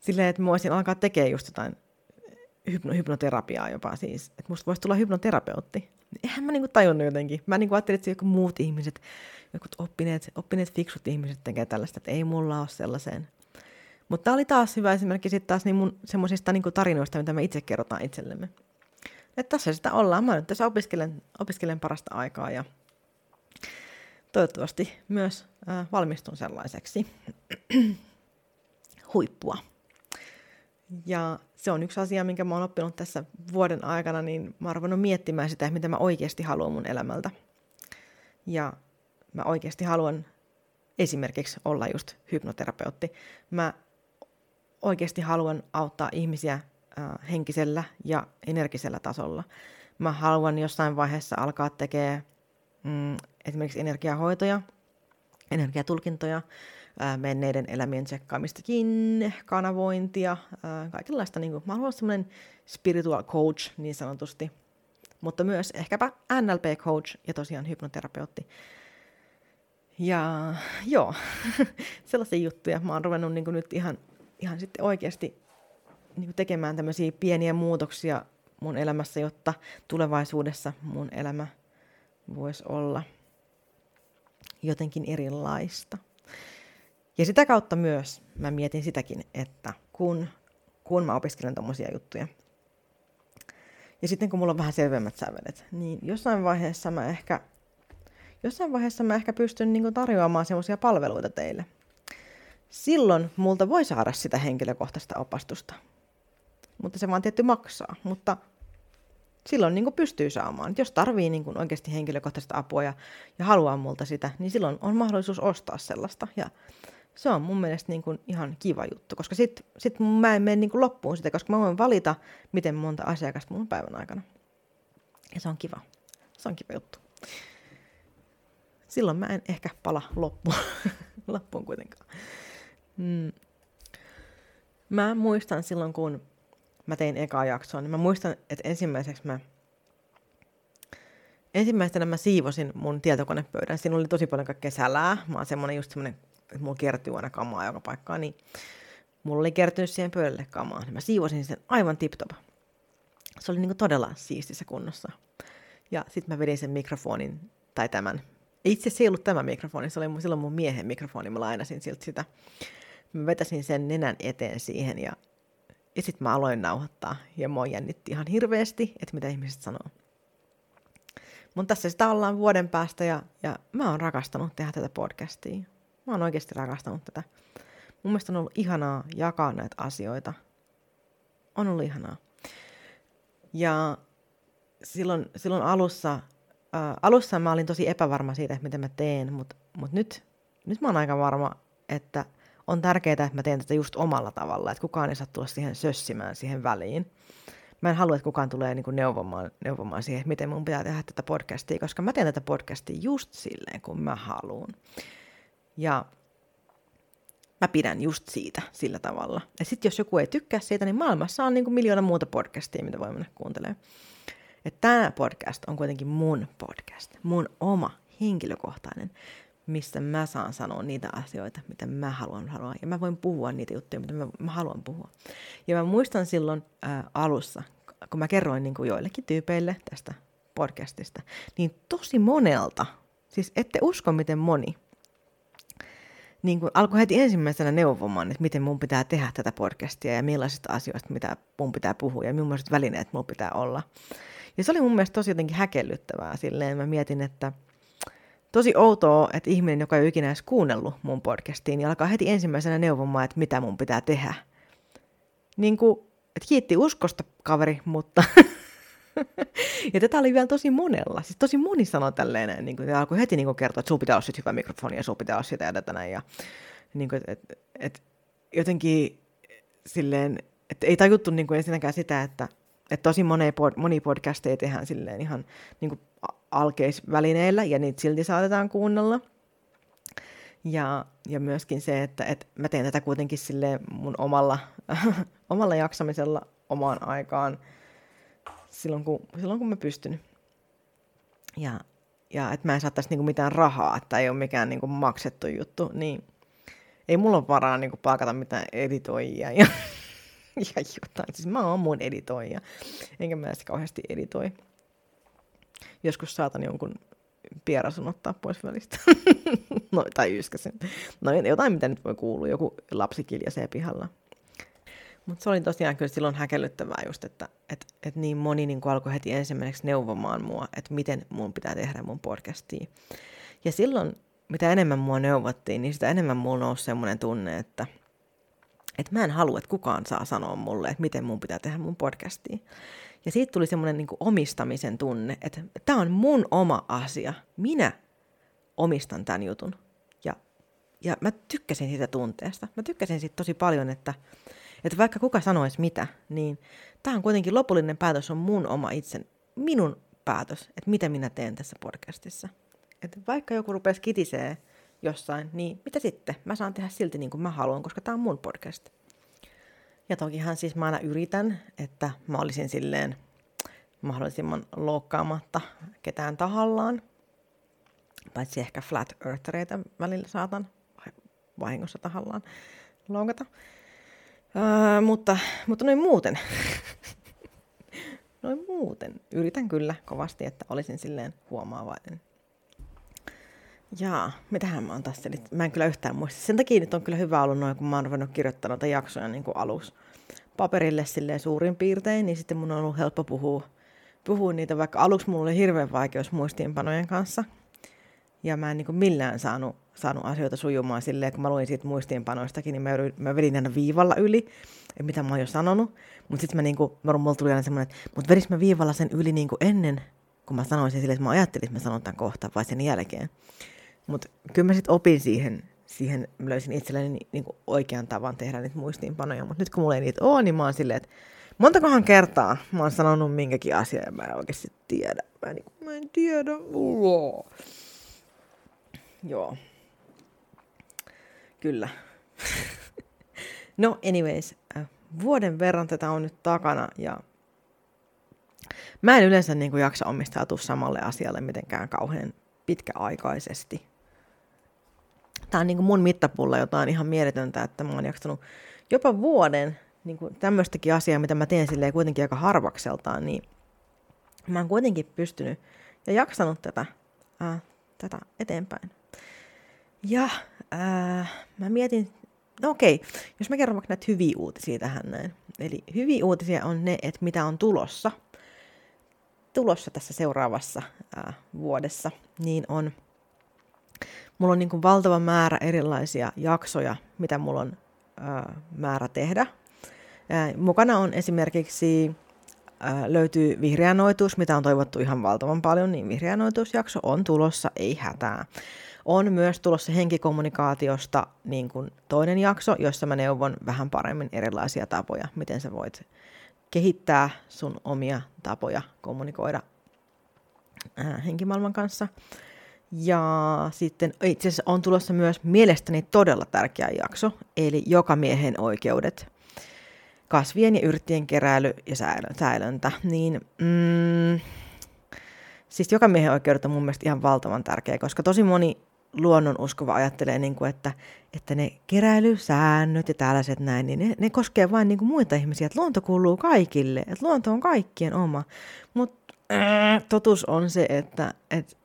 Silleen, että mä voisin alkaa tekemään just jotain hypno, hypnoterapiaa jopa siis. Että musta voisi tulla hypnoterapeutti. Eihän mä niinku tajunnut jotenkin. Mä niinku ajattelin, että joku muut ihmiset, jotkut oppineet, oppineet fiksut ihmiset tekee tällaista, että ei mulla ole sellaiseen. Mutta tämä oli taas hyvä esimerkki sitten taas niin mun semmoisista niin tarinoista, mitä me itse kerrotaan itsellemme. Että tässä sitä ollaan. Mä nyt tässä opiskelen, opiskelen parasta aikaa ja toivottavasti myös äh, valmistun sellaiseksi huippua. Ja se on yksi asia, minkä mä oon oppinut tässä vuoden aikana, niin mä oon miettimään sitä, mitä mä oikeasti haluan mun elämältä. Ja mä oikeasti haluan esimerkiksi olla just hypnoterapeutti. Mä oikeasti haluan auttaa ihmisiä henkisellä ja energisellä tasolla. Mä haluan jossain vaiheessa alkaa tekemään mm, esimerkiksi energiahoitoja, energiatulkintoja, menneiden elämien tsekkaamistakin, kanavointia, kaikenlaista. Niin kuin, mä haluan semmoinen spiritual coach niin sanotusti, mutta myös ehkäpä NLP coach ja tosiaan hypnoterapeutti. Ja joo, sellaisia juttuja. Mä oon ruvennut niin nyt ihan, ihan sitten oikeasti niin tekemään tämmöisiä pieniä muutoksia mun elämässä, jotta tulevaisuudessa mun elämä voisi olla jotenkin erilaista. Ja sitä kautta myös mä mietin sitäkin, että kun, kun mä opiskelen tommosia juttuja, ja sitten kun mulla on vähän selvemmät sävelet, niin jossain vaiheessa mä ehkä, jossain vaiheessa mä ehkä pystyn niin tarjoamaan semmoisia palveluita teille. Silloin multa voi saada sitä henkilökohtaista opastusta. Mutta se vaan tietty maksaa. Mutta silloin niin pystyy saamaan. Jos tarvii niin oikeasti henkilökohtaista apua ja, ja haluaa multa sitä, niin silloin on mahdollisuus ostaa sellaista. Ja se on mun mielestä niin kuin ihan kiva juttu, koska sit, sit mä en mene niin kuin loppuun sitä, koska mä voin valita, miten monta asiakasta mun päivän aikana. Ja se on kiva. Se on kiva juttu. Silloin mä en ehkä pala loppuun, loppuun kuitenkaan. Mm. Mä muistan silloin, kun mä tein ekaa jaksoa, niin mä muistan, että ensimmäiseksi mä ensimmäisenä mä siivosin mun tietokonepöydän. Siinä oli tosi paljon kaikkea sälää. Mä oon semmonen just semmonen, että mulla kertyy aina kamaa joka paikkaan, niin mulla oli kertynyt siihen pöydälle kamaa. Niin mä siivosin sen aivan tip-top. Se oli niinku todella siistissä kunnossa. Ja sitten mä vedin sen mikrofonin, tai tämän. Itse se ei ollut tämä mikrofoni, se oli silloin mun miehen mikrofoni, mä lainasin siltä sitä. Mä vetäsin sen nenän eteen siihen ja ja sitten mä aloin nauhoittaa ja mua jännitti ihan hirveästi, että mitä ihmiset sanoo. Mutta tässä sitä ollaan vuoden päästä ja, ja mä oon rakastanut tehdä tätä podcastia. Mä oon oikeasti rakastanut tätä. Mun mielestä on ollut ihanaa jakaa näitä asioita. On ollut ihanaa. Ja silloin, silloin alussa, ää, alussa mä olin tosi epävarma siitä, että mitä mä teen, mutta mut nyt, nyt mä oon aika varma, että – on tärkeää, että mä teen tätä just omalla tavalla, että kukaan ei saa tulla siihen sössimään siihen väliin. Mä en halua, että kukaan tulee niin neuvomaan, neuvomaan siihen, että miten mun pitää tehdä tätä podcastia, koska mä teen tätä podcastia just silleen, kun mä haluan. Ja mä pidän just siitä sillä tavalla. Ja sitten jos joku ei tykkää siitä, niin maailmassa on niin kuin miljoona muuta podcastia, mitä voi mennä kuuntelemaan. Että tämä podcast on kuitenkin mun podcast, mun oma henkilökohtainen missä mä saan sanoa niitä asioita, mitä mä haluan sanoa. Ja mä voin puhua niitä juttuja, mitä mä, mä haluan puhua. Ja mä muistan silloin ää, alussa, kun mä kerroin niin kuin joillekin tyypeille tästä podcastista, niin tosi monelta, siis ette usko miten moni, niin kuin alkoi heti ensimmäisenä neuvomaan, että miten mun pitää tehdä tätä podcastia ja millaisista asioista, mitä mun pitää puhua ja millaiset välineet mun pitää olla. Ja se oli mun mielestä tosi jotenkin häkellyttävää silleen. Mä mietin, että tosi outoa, että ihminen, joka ei ole ikinä edes kuunnellut mun podcastiin, niin alkaa heti ensimmäisenä neuvomaan, että mitä mun pitää tehdä. Niin kuin, että kiitti uskosta kaveri, mutta... ja tätä oli vielä tosi monella. Siis tosi moni sanoi tälleen, niin kuin, alkoi heti niin kuin kertoa, että sun pitää olla hyvä mikrofoni ja sun pitää olla sitä ja tätä näin. Ja, niin kuin, et, et, et, jotenkin silleen, että ei tajuttu niin kuin ensinnäkään sitä, että, että tosi moni, pod, moni podcasteja tehdään silleen ihan niin kuin alkeisvälineillä ja niitä silti saatetaan kuunnella. Ja, ja myöskin se, että, että mä teen tätä kuitenkin sille mun omalla, omalla jaksamisella omaan aikaan silloin, kun, silloin, kun mä pystyn. Ja, ja että mä en saattaisi niinku mitään rahaa, että ei ole mikään niinku maksettu juttu, niin ei mulla ole varaa niinku palkata mitään editoijia ja, ja jotain. Siis mä oon mun editoija, enkä mä sitä kauheasti editoi joskus saatan jonkun pierasun ottaa pois välistä. no, tai yskäsen. No jotain, mitä nyt voi kuulua. Joku lapsi kiljasee pihalla. Mutta se oli tosiaan kyllä silloin häkellyttävää just, että et, et niin moni niin alkoi heti ensimmäiseksi neuvomaan mua, että miten mun pitää tehdä mun podcastia. Ja silloin, mitä enemmän mua neuvottiin, niin sitä enemmän mulla nousi semmoinen tunne, että et mä en halua, että kukaan saa sanoa mulle, että miten mun pitää tehdä mun podcastia. Ja siitä tuli semmoinen niin omistamisen tunne, että tämä on mun oma asia. Minä omistan tämän jutun. Ja, ja mä tykkäsin siitä tunteesta. Mä tykkäsin siitä tosi paljon, että, että vaikka kuka sanoisi mitä, niin tämä on kuitenkin lopullinen päätös on mun oma itsen, minun päätös, että mitä minä teen tässä podcastissa. Että vaikka joku rupesi kitisee jossain, niin mitä sitten? Mä saan tehdä silti niin kuin mä haluan, koska tämä on mun podcast. Ja tokihan siis mä aina yritän, että mä olisin silleen mahdollisimman loukkaamatta ketään tahallaan. Paitsi ehkä flat earthereitä välillä saatan vahingossa tahallaan loukata. Öö, mutta, mutta noin muuten. noin muuten. Yritän kyllä kovasti, että olisin silleen huomaavainen. Jaa, mitähän mä oon tässä nyt? Mä en kyllä yhtään muista. Sen takia nyt on kyllä hyvä ollut noin, kun mä oon ruvennut kirjoittaa noita jaksoja niin kuin aluksi paperille silleen suurin piirtein, niin sitten mun on ollut helppo puhua, puhua niitä, vaikka aluksi mulla oli hirveän vaikeus muistiinpanojen kanssa. Ja mä en niin kuin millään saanut, saanut asioita sujumaan silleen, kun mä luin siitä muistiinpanoistakin, niin mä, mä vedin aina viivalla yli, mitä mä oon jo sanonut. Mutta sitten mä, niin kuin, mulla tuli aina semmoinen, että mut vedis mä viivalla sen yli niin kuin ennen, kun mä sanoisin silleen, että mä ajattelin, että mä sanon tämän kohta vai sen jälkeen. Mutta kyllä mä sitten opin siihen, siihen mä löysin itselleni ni, niin kuin oikean tavan tehdä niitä muistiinpanoja. Mutta nyt kun mulla ei niitä ole, niin mä oon silleen, että montakohan kertaa mä oon sanonut minkäkin asian ja mä en oikeasti tiedä. Mä, niin, mä en tiedä. Ulo. Joo. Kyllä. no anyways, äh, vuoden verran tätä on nyt takana ja mä en yleensä niin kuin jaksa omistautua samalle asialle mitenkään kauhean pitkäaikaisesti. Tämä on niin kuin mun mittapulla jotain ihan mieletöntä, että mä oon jaksanut jopa vuoden niin kuin tämmöistäkin asiaa, mitä mä teen silleen kuitenkin aika harvakseltaan, niin mä oon kuitenkin pystynyt ja jaksanut tätä, ää, tätä eteenpäin. Ja ää, mä mietin, no okei, jos mä kerron vaikka näitä hyviä uutisia tähän näin. Eli hyviä uutisia on ne, että mitä on tulossa. Tulossa tässä seuraavassa ää, vuodessa, niin on – mulla on niin kuin valtava määrä erilaisia jaksoja, mitä mulla on ää, määrä tehdä. Ää, mukana on esimerkiksi löytyy vihreä noitus, mitä on toivottu ihan valtavan paljon, niin vihreä noitusjakso on tulossa, ei hätää. On myös tulossa henkikommunikaatiosta niin kuin toinen jakso, jossa mä neuvon vähän paremmin erilaisia tapoja, miten sä voit kehittää sun omia tapoja kommunikoida ää, henkimaailman kanssa. Ja sitten itse asiassa on tulossa myös mielestäni todella tärkeä jakso, eli joka miehen oikeudet. Kasvien ja yrttien keräily ja säilöntä. Niin, mm, siis joka miehen oikeudet on mun mielestä ihan valtavan tärkeä, koska tosi moni luonnonuskova ajattelee, niin kuin, että, että ne keräilysäännöt ja tällaiset näin, niin ne, ne koskee vain niin kuin muita ihmisiä, että luonto kuuluu kaikille, että luonto on kaikkien oma. Mutta äh, totuus on se, että, että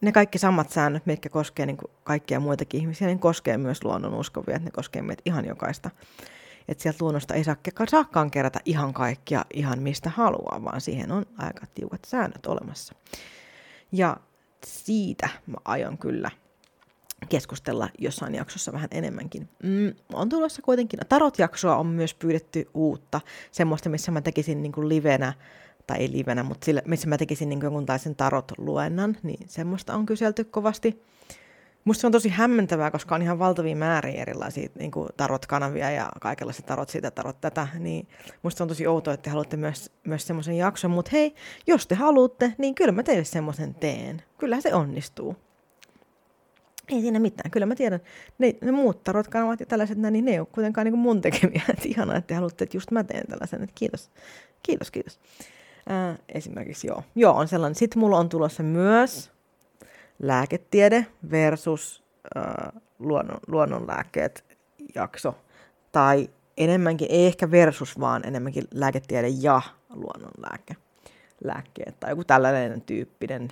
ne kaikki samat säännöt, mitkä koskee niin kuin kaikkia muitakin ihmisiä, niin koskee myös luonnonuskovia, että ne koskee meitä ihan jokaista. Että sieltä luonnosta ei saa, saakaan kerätä ihan kaikkia ihan mistä haluaa, vaan siihen on aika tiukat säännöt olemassa. Ja siitä mä aion kyllä keskustella jossain jaksossa vähän enemmänkin. Mm, on tulossa kuitenkin, tarot-jaksoa on myös pyydetty uutta, semmoista, missä mä tekisin niin kuin livenä, tai ei livenä, mutta sillä, missä mä tekisin niin jonkunlaisen tarot-luennan, niin semmoista on kyselty kovasti. Musta se on tosi hämmentävää, koska on ihan valtavia määriä erilaisia niin tarot-kanavia ja kaikenlaisia tarot siitä, tarot tätä, niin musta on tosi outoa, että te haluatte myös, myös semmoisen jakson, mutta hei, jos te haluatte, niin kyllä mä teille semmoisen teen. Kyllä se onnistuu. Ei siinä mitään. Kyllä mä tiedän, ne, ne muut tarot-kanavat ja tällaiset niin ne ei ole kuitenkaan niin mun tekemiä. Et ihanaa, että te haluatte, että just mä teen tällaisen. Et kiitos, kiitos, kiitos. Ää, esimerkiksi joo. Joo, on sellainen. Sitten mulla on tulossa myös lääketiede versus ää, luonnon, luonnonlääkkeet jakso. Tai enemmänkin, ei ehkä versus, vaan enemmänkin lääketiede ja luonnonlääke. Lääkkeet tai joku tällainen tyyppinen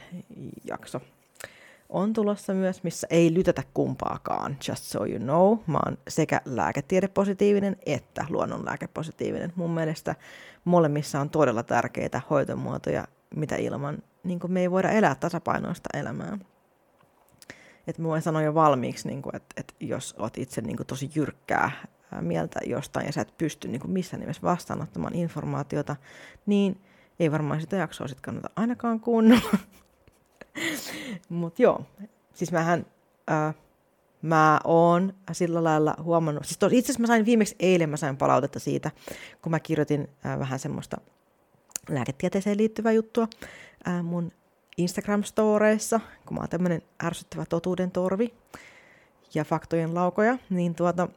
jakso on tulossa myös, missä ei lytätä kumpaakaan, just so you know. Mä oon sekä lääketiedepositiivinen että luonnonlääkepositiivinen. Mun mielestä molemmissa on todella tärkeitä hoitomuotoja, mitä ilman niin me ei voida elää tasapainoista elämää. Et mä voin sanoa jo valmiiksi, niin että, että jos oot itse niin tosi jyrkkää mieltä jostain ja sä et pysty niin kuin missään nimessä vastaanottamaan informaatiota, niin ei varmaan sitä jaksoa sitten kannata ainakaan kuunnella. Mutta joo, siis mähän, äh, mä oon sillä lailla huomannut, siis itse asiassa mä sain viimeksi eilen, mä sain palautetta siitä, kun mä kirjoitin äh, vähän semmoista lääketieteeseen liittyvää juttua äh, mun Instagram-storeissa, kun mä oon tämmönen ärsyttävä totuuden torvi ja faktojen laukoja, niin tuota,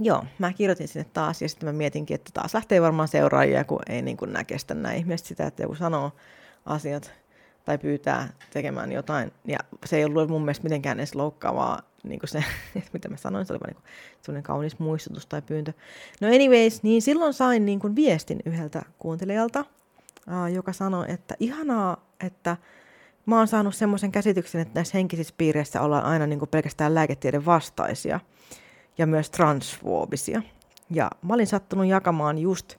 joo, mä kirjoitin sinne taas ja sitten mä mietinkin, että taas lähtee varmaan seuraajia, kun ei niin kuin näe kestä näin ihmeesti sitä, että joku sanoo asiat tai pyytää tekemään jotain. Ja se ei ollut mun mielestä mitenkään edes loukkaavaa, niin kuin se, mitä mä sanoin, se oli vaan niin kaunis muistutus tai pyyntö. No anyways, niin silloin sain niin kuin viestin yhdeltä kuuntelijalta, joka sanoi, että ihanaa, että mä oon saanut semmoisen käsityksen, että näissä henkisissä piireissä ollaan aina niin kuin pelkästään lääketieden vastaisia ja myös transfoobisia. Ja mä olin sattunut jakamaan just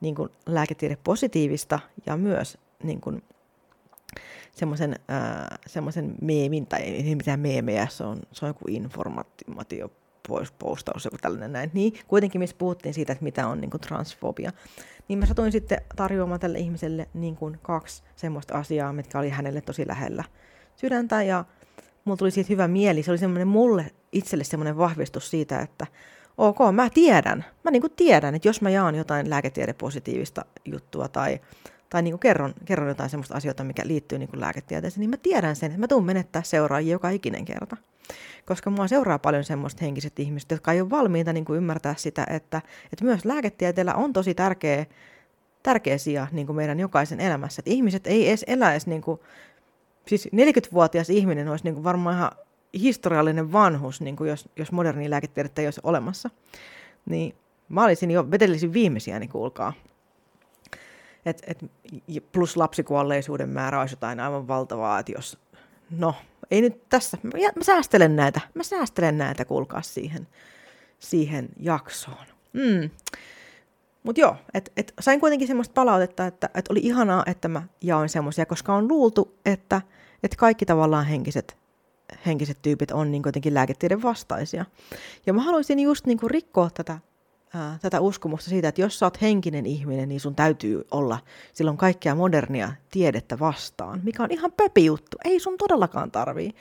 niin kuin lääketiede positiivista ja myös niin kuin semmoisen äh, semmoisen meemin, tai ei mitään meemejä, se on, se on joku informaatio postaus, joku tällainen näin. Niin, kuitenkin missä puhuttiin siitä, että mitä on niin kuin transfobia. Niin mä satuin sitten tarjoamaan tälle ihmiselle niin kuin kaksi semmoista asiaa, mitkä oli hänelle tosi lähellä sydäntä, ja mulla tuli siitä hyvä mieli. Se oli semmoinen mulle itselle semmoinen vahvistus siitä, että ok, mä tiedän, mä niin kuin tiedän, että jos mä jaan jotain lääketiedepositiivista juttua tai tai niin kuin kerron, kerron jotain sellaista asioita, mikä liittyy niin kuin lääketieteeseen, niin mä tiedän sen, että mä tuun menettää seuraajia joka ikinen kerta. Koska mua seuraa paljon semmoista henkiset ihmiset, jotka ei ole valmiita niin kuin ymmärtää sitä, että, että myös lääketieteellä on tosi tärkeä, tärkeä sija niin kuin meidän jokaisen elämässä. Että ihmiset ei edes elä edes, niin kuin, siis 40-vuotias ihminen olisi niin kuin varmaan ihan historiallinen vanhus, niin kuin jos, jos moderni lääketiedettä ei olisi olemassa. Niin mä olisin jo, vetellisin viimeisiä, niin kuulkaa. Et, et, plus lapsikuolleisuuden määrä olisi jotain aivan valtavaa, että jos, no, ei nyt tässä, mä, mä säästelen näitä, mä säästelen näitä, kuulkaa siihen, siihen jaksoon. Mm. Mutta joo, että et sain kuitenkin semmoista palautetta, että et oli ihanaa, että mä jaoin semmoisia, koska on luultu, että et kaikki tavallaan henkiset, henkiset tyypit on niin kuitenkin lääketieden vastaisia. Ja mä haluaisin just niin rikkoa tätä tätä uskomusta siitä, että jos sä oot henkinen ihminen, niin sun täytyy olla silloin kaikkea modernia tiedettä vastaan, mikä on ihan pöpi juttu. Ei sun todellakaan tarvii.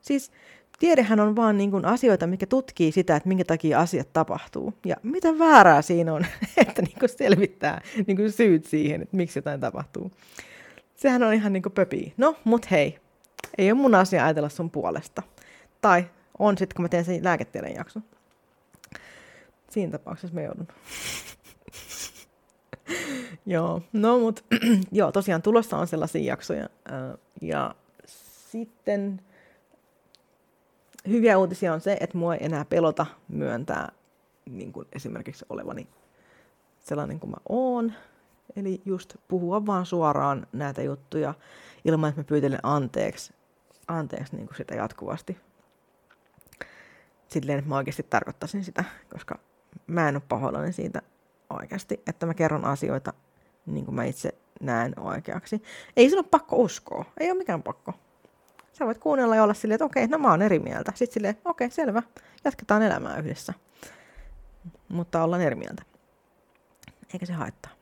Siis tiedehän on vaan niin kuin asioita, mikä tutkii sitä, että minkä takia asiat tapahtuu. Ja mitä väärää siinä on, että niin kuin selvittää niin kuin syyt siihen, että miksi jotain tapahtuu. Sehän on ihan niin kuin pöpi. No, mut hei, ei ole mun asia ajatella sun puolesta. Tai on sitten, kun mä teen sen lääketieden jakson. Siinä tapauksessa me joudun. joo, no mut joo, tosiaan tulossa on sellaisia jaksoja. Äh, ja sitten hyviä uutisia on se, että mua ei enää pelota myöntää niin kuin esimerkiksi olevani sellainen kuin mä oon. Eli just puhua vaan suoraan näitä juttuja ilman, että mä pyytelen anteeksi, anteeksi niin kuin sitä jatkuvasti. Silleen, että mä oikeasti tarkoittaisin sitä, koska mä en ole pahoillani siitä oikeasti, että mä kerron asioita niin kuin mä itse näen oikeaksi. Ei sun ole pakko uskoa, ei ole mikään pakko. Sä voit kuunnella ja olla silleen, että okei, no mä oon eri mieltä. Sitten silleen, okei, selvä, jatketaan elämää yhdessä. Mutta ollaan eri mieltä. Eikä se haittaa.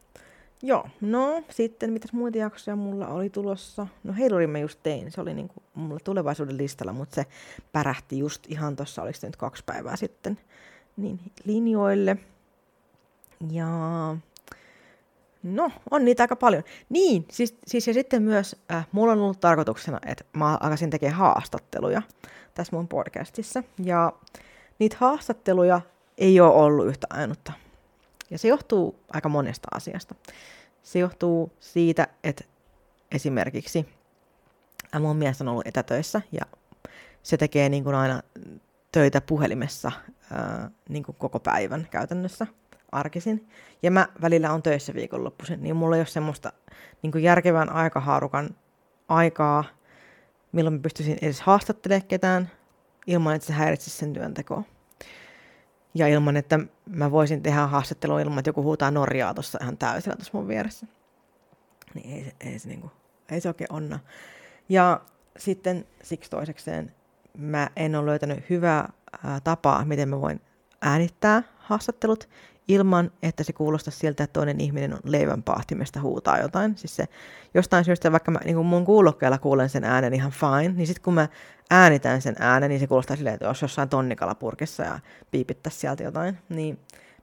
Joo, no sitten mitäs muita jaksoja mulla oli tulossa? No heilurin mä just tein, se oli niinku mulla tulevaisuuden listalla, mutta se pärähti just ihan tuossa, oliko nyt kaksi päivää sitten, niin linjoille. Ja no, on niitä aika paljon. Niin, siis, siis ja sitten myös äh, mulla on ollut tarkoituksena, että mä alkaisin tekemään haastatteluja tässä mun podcastissa. Ja niitä haastatteluja ei ole ollut yhtä ainutta. Ja se johtuu aika monesta asiasta. Se johtuu siitä, että esimerkiksi mun mies on ollut etätöissä ja se tekee niin kuin aina töitä puhelimessa ää, niin kuin koko päivän käytännössä arkisin. Ja mä välillä on töissä viikonloppuisin, niin mulla ei ole semmoista niin kuin järkevän aikahaarukan aikaa, milloin mä pystyisin edes haastattelemaan ketään ilman, että se häiritsisi sen työntekoa. Ja ilman, että mä voisin tehdä haastattelua ilman, että joku huutaa Norjaa tuossa ihan täysillä tuossa mun vieressä. Niin ei, ei, se, niin kuin, ei se oikein onna. Ja sitten siksi toisekseen mä en ole löytänyt hyvää ää, tapaa, miten mä voin äänittää haastattelut ilman, että se kuulostaa siltä, että toinen ihminen on leivän pahtimesta huutaa jotain. Siis se jostain syystä, vaikka mä niin mun kuulokkeella kuulen sen äänen ihan fine, niin sitten kun mä äänitän sen äänen, niin se kuulostaa silleen, että jos jossain tonnikalapurkissa ja piipittäisi sieltä jotain. Niin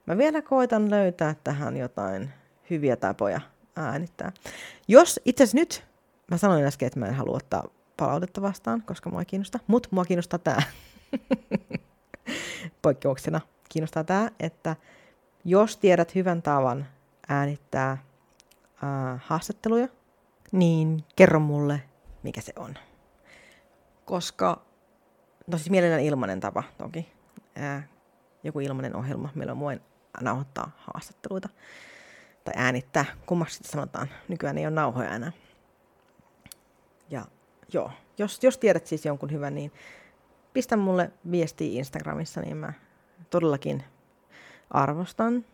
mä vielä koitan löytää tähän jotain hyviä tapoja äänittää. Jos itse asiassa nyt, mä sanoin äsken, että mä en halua ottaa palautetta vastaan, koska mua ei kiinnosta, mutta mua kiinnostaa tämä. Poikkeuksena kiinnostaa tämä, että jos tiedät hyvän tavan äänittää äh, haastatteluja, niin kerro mulle, mikä se on. Koska, no siis mielellään ilmainen tapa toki, äh, joku ilmainen ohjelma, millä voin nauhoittaa haastatteluita tai äänittää, kummaksi sanotaan, nykyään ei ole nauhoja enää. Ja joo, jos, jos tiedät siis jonkun hyvän, niin pistä mulle viestiä Instagramissa, niin mä todellakin arvostan.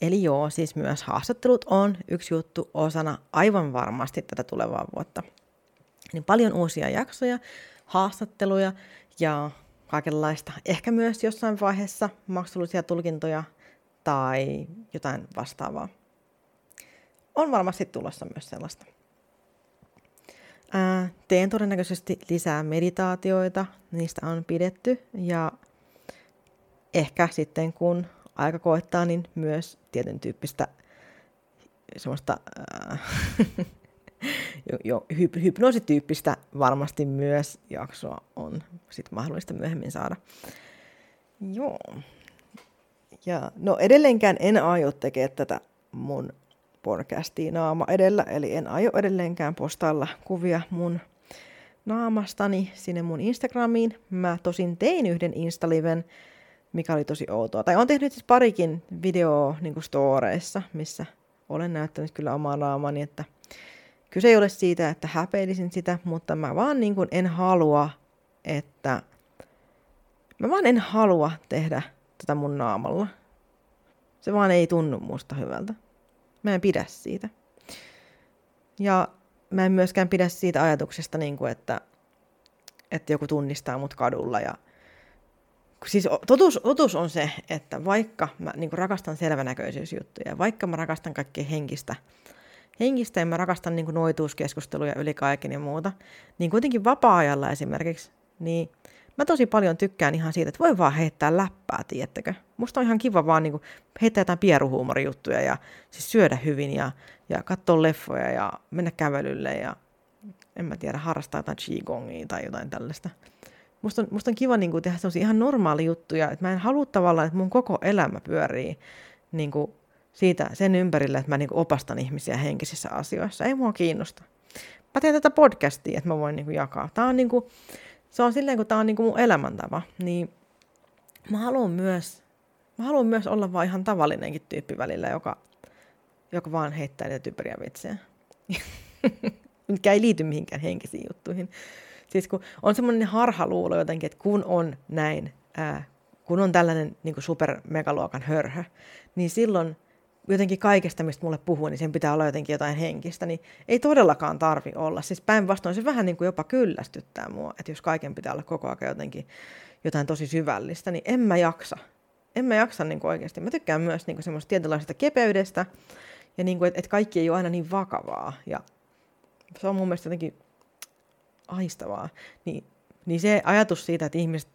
Eli joo, siis myös haastattelut on yksi juttu osana aivan varmasti tätä tulevaa vuotta. Niin paljon uusia jaksoja, haastatteluja ja kaikenlaista. Ehkä myös jossain vaiheessa maksullisia tulkintoja tai jotain vastaavaa. On varmasti tulossa myös sellaista. Ää, teen todennäköisesti lisää meditaatioita, niistä on pidetty ja ehkä sitten kun aika koettaa, niin myös tietyn tyyppistä semmoista äh, jo, jo, hyp, hypnoosityyppistä varmasti myös jaksoa on sit mahdollista myöhemmin saada. Joo. Ja no edelleenkään en aio tekemään tätä mun podcastia naama edellä, eli en aio edelleenkään postailla kuvia mun naamastani sinne mun Instagramiin. Mä tosin tein yhden Instaliven, mikä oli tosi outoa. Tai on tehnyt siis parikin videoa niin storeissa, missä olen näyttänyt kyllä omaa naamani, että kyse ei ole siitä, että häpeilisin sitä, mutta mä vaan niin kuin en halua, että mä vaan en halua tehdä tätä mun naamalla. Se vaan ei tunnu musta hyvältä. Mä en pidä siitä. Ja mä en myöskään pidä siitä ajatuksesta, niin kuin, että, että joku tunnistaa mut kadulla ja siis totuus, totuus on se, että vaikka mä niin rakastan selvänäköisyysjuttuja, vaikka mä rakastan kaikkea henkistä, henkistä ja mä rakastan niin noituuskeskusteluja yli kaiken ja muuta, niin kuitenkin vapaa-ajalla esimerkiksi, niin mä tosi paljon tykkään ihan siitä, että voi vaan heittää läppää, tiettäkö? Musta on ihan kiva vaan niin heittää jotain pieruhuumorijuttuja ja siis syödä hyvin ja, ja katsoa leffoja ja mennä kävelylle ja en mä tiedä, harrastaa jotain qigongia tai jotain tällaista musta on, musta on kiva niin kuin, tehdä sellaisia ihan normaali juttuja, että mä en halua tavallaan, että mun koko elämä pyörii niin kuin, siitä sen ympärille, että mä niin kuin, opastan ihmisiä henkisissä asioissa. Ei mua kiinnosta. Mä teen tätä podcastia, että mä voin niin kuin, jakaa. Tää on niin kuin, se on silleen, kun tämä on niin kuin mun elämäntapa, niin mä haluan myös, mä haluan myös olla vaan ihan tavallinenkin tyyppi välillä, joka, joka vaan heittää niitä typeriä vitsejä. Mikä ei liity mihinkään henkisiin juttuihin. Siis kun on semmoinen harhaluulo jotenkin, että kun on näin, ää, kun on tällainen niin super-megaluokan hörhö, niin silloin jotenkin kaikesta, mistä mulle puhuu, niin sen pitää olla jotenkin jotain henkistä, niin ei todellakaan tarvi olla. Siis päinvastoin se vähän niin kuin jopa kyllästyttää mua, että jos kaiken pitää olla koko ajan jotenkin jotain tosi syvällistä, niin en mä jaksa. En mä jaksa niin kuin oikeasti. Mä tykkään myös niin kuin semmoista tietynlaisesta kepeydestä, ja niin kuin, että, että kaikki ei ole aina niin vakavaa. Ja se on mun mielestä jotenkin aistavaa. Niin niin se ajatus siitä, että ihmiset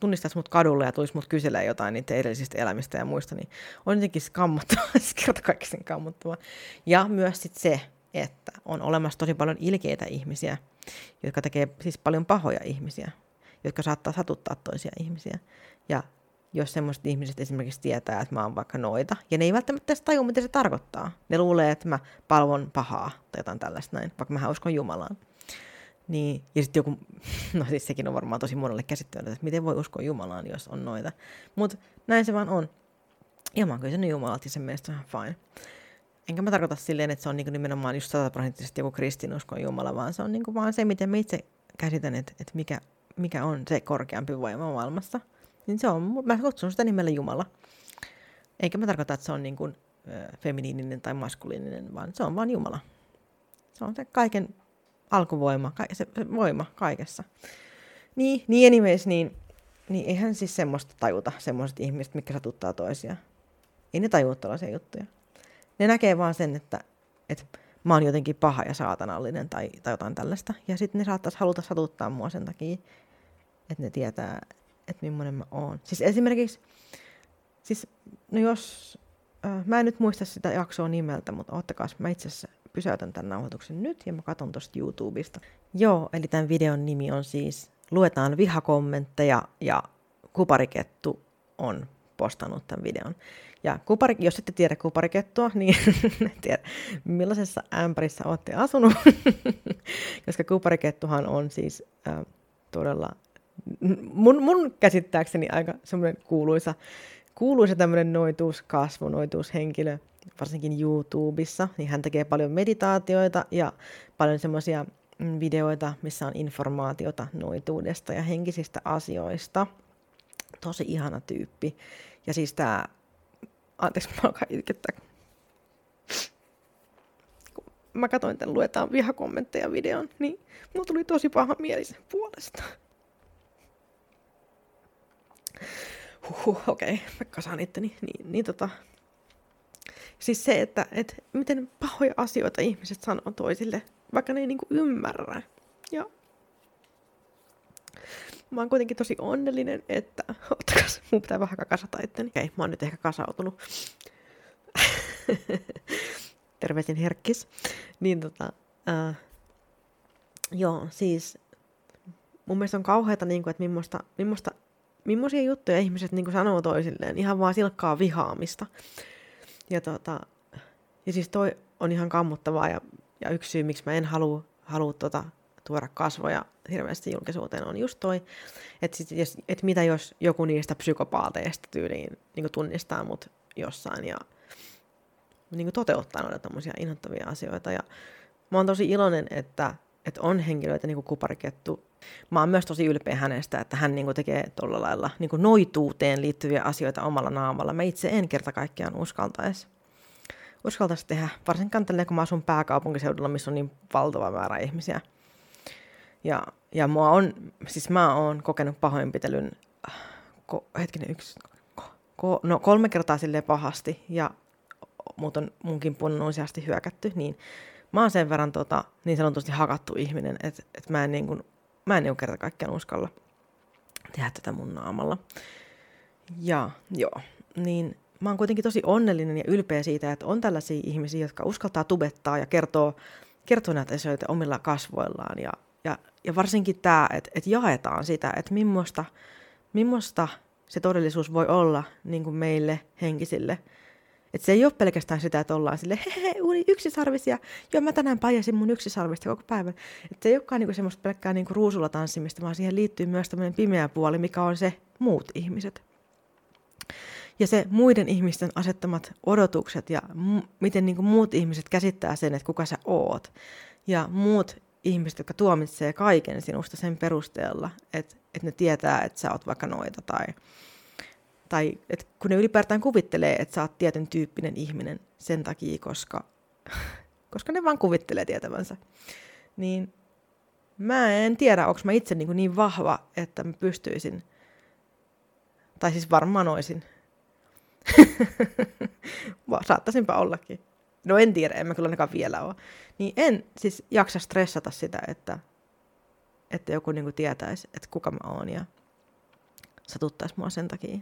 tunnistaisi mut kadulla ja tulisi mut kyselemään jotain niiden edellisistä elämistä ja muista, niin on jotenkin kammottavaa, siis kerta kaikkisen kammottavaa. Ja myös sit se, että on olemassa tosi paljon ilkeitä ihmisiä, jotka tekee siis paljon pahoja ihmisiä, jotka saattaa satuttaa toisia ihmisiä. Ja jos semmoiset ihmiset esimerkiksi tietää, että mä oon vaikka noita, ja ne ei välttämättä edes tajua, mitä se tarkoittaa. Ne luulee, että mä palvon pahaa tai jotain tällaista näin, vaikka mä uskon Jumalaan. Niin, ja sitten joku, no siis sekin on varmaan tosi monelle käsittämätöntä, että miten voi uskoa Jumalaan, jos on noita. Mutta näin se vaan on. Ja mä oon kyllä Jumalat ja sen mielestä ihan fine. Enkä mä tarkoita silleen, että se on niinku nimenomaan just sataprosenttisesti joku kristinusko Jumala, vaan se on niinku vaan se, miten mä itse käsitän, että, että mikä, mikä on se korkeampi voima maailmassa. Niin se on, mä kutsun sitä nimellä Jumala. Eikä mä tarkoita, että se on niinku, feminiininen tai maskuliininen, vaan se on vaan Jumala. Se on se kaiken alkuvoima, se, se voima kaikessa. Niin, niin anyways, niin, niin eihän siis semmoista tajuta, semmoiset ihmiset, mikä satuttaa toisia. Ei ne tajua tällaisia juttuja. Ne näkee vaan sen, että, että mä oon jotenkin paha ja saatanallinen tai, tai jotain tällaista. Ja sitten ne saattaisi haluta satuttaa mua sen takia, että ne tietää, että millainen mä oon. Siis esimerkiksi, siis no jos, äh, mä en nyt muista sitä jaksoa nimeltä, mutta oottakas, mä itse asiassa pysäytän tämän nauhoituksen nyt ja mä katson tuosta YouTubesta. Joo, eli tämän videon nimi on siis Luetaan vihakommentteja ja Kuparikettu on postannut tämän videon. Ja kupari, jos ette tiedä kuparikettua, niin tiedä, millaisessa ämpärissä olette asunut, koska kuparikettuhan on siis äh, todella mun, mun käsittääkseni aika semmoinen kuuluisa, kuuluisa tämmöinen noituuskasvu, noituushenkilö, varsinkin YouTubessa, niin hän tekee paljon meditaatioita ja paljon semmoisia mm, videoita, missä on informaatiota noituudesta ja henkisistä asioista. Tosi ihana tyyppi. Ja siis tämä, anteeksi, mä alkaa itkettää. Kun mä katsoin tämän luetaan vihakommentteja videon, niin mulla tuli tosi paha mieli sen puolesta. Huhhuh, okei, okay. mä kasaan itteni. Niin, niin tota, Siis se, että, että miten pahoja asioita ihmiset sanoo toisille, vaikka ne ei niinku ymmärrä. Ja mä oon kuitenkin tosi onnellinen, että... Ottakas, mun pitää vähän kasata itteni. Okei, mä oon nyt ehkä kasautunut. Terveisin herkkis. Niin tota... Äh, joo, siis... Mun mielestä on kauheata, niin kuin, että millaista, millaista, millaisia juttuja ihmiset niin kuin sanoo toisilleen. Ihan vaan silkkaa vihaamista. Ja, tota, ja siis toi on ihan kammuttavaa ja, ja yksi syy, miksi mä en halua, halua tota, tuoda kasvoja hirveästi julkisuuteen on just toi, että et mitä jos joku niistä psykopaateista tyyliin niin tunnistaa mut jossain ja niin toteuttaa noita tämmöisiä inhottavia asioita. Ja mä oon tosi iloinen, että, että on henkilöitä niin kuin Kuparikettu. Mä oon myös tosi ylpeä hänestä, että hän niin kuin tekee tuolla lailla niin kuin noituuteen liittyviä asioita omalla naamalla. Mä itse en kerta kaikkiaan uskaltaisi uskaltaisi tehdä, varsinkaan tällä kun mä asun pääkaupunkiseudulla, missä on niin valtava määrä ihmisiä. Ja, ja mua on, siis mä oon kokenut pahoinpitelyn, ko, hetkinen, yksi, ko, no kolme kertaa silleen pahasti, ja mut on munkin useasti hyökätty, niin mä oon sen verran tota, niin sanotusti hakattu ihminen, että et mä en, niin kun, mä en niin kerta kaikkiaan uskalla tehdä tätä mun naamalla. Ja joo, niin mä oon kuitenkin tosi onnellinen ja ylpeä siitä, että on tällaisia ihmisiä, jotka uskaltaa tubettaa ja kertoo, kertoo näitä asioita omilla kasvoillaan. Ja, ja, ja varsinkin tämä, että, että jaetaan sitä, että millaista, millaista se todellisuus voi olla niin kuin meille henkisille. Että se ei ole pelkästään sitä, että ollaan sille hehe, uuni yksisarvisia. Joo, mä tänään pajasin mun yksisarvista koko päivän. Että se ei olekaan niinku semmoista pelkkää niinku ruusulla tanssimista, vaan siihen liittyy myös tämmöinen pimeä puoli, mikä on se muut ihmiset. Ja se muiden ihmisten asettamat odotukset ja m- miten niinku muut ihmiset käsittää sen, että kuka sä oot. Ja muut ihmiset, jotka tuomitsee kaiken sinusta sen perusteella, että, että ne tietää, että sä oot vaikka noita tai tai että kun ne ylipäätään kuvittelee, että sä oot tietyn tyyppinen ihminen sen takia, koska, koska ne vaan kuvittelee tietävänsä, niin mä en tiedä, onko mä itse niin, niin vahva, että mä pystyisin, tai siis varmaan olisin. Saattaisinpa ollakin. No en tiedä, en mä kyllä ainakaan vielä ole. Niin en siis jaksa stressata sitä, että, että joku niin tietäisi, että kuka mä oon ja satuttaisi mua sen takia.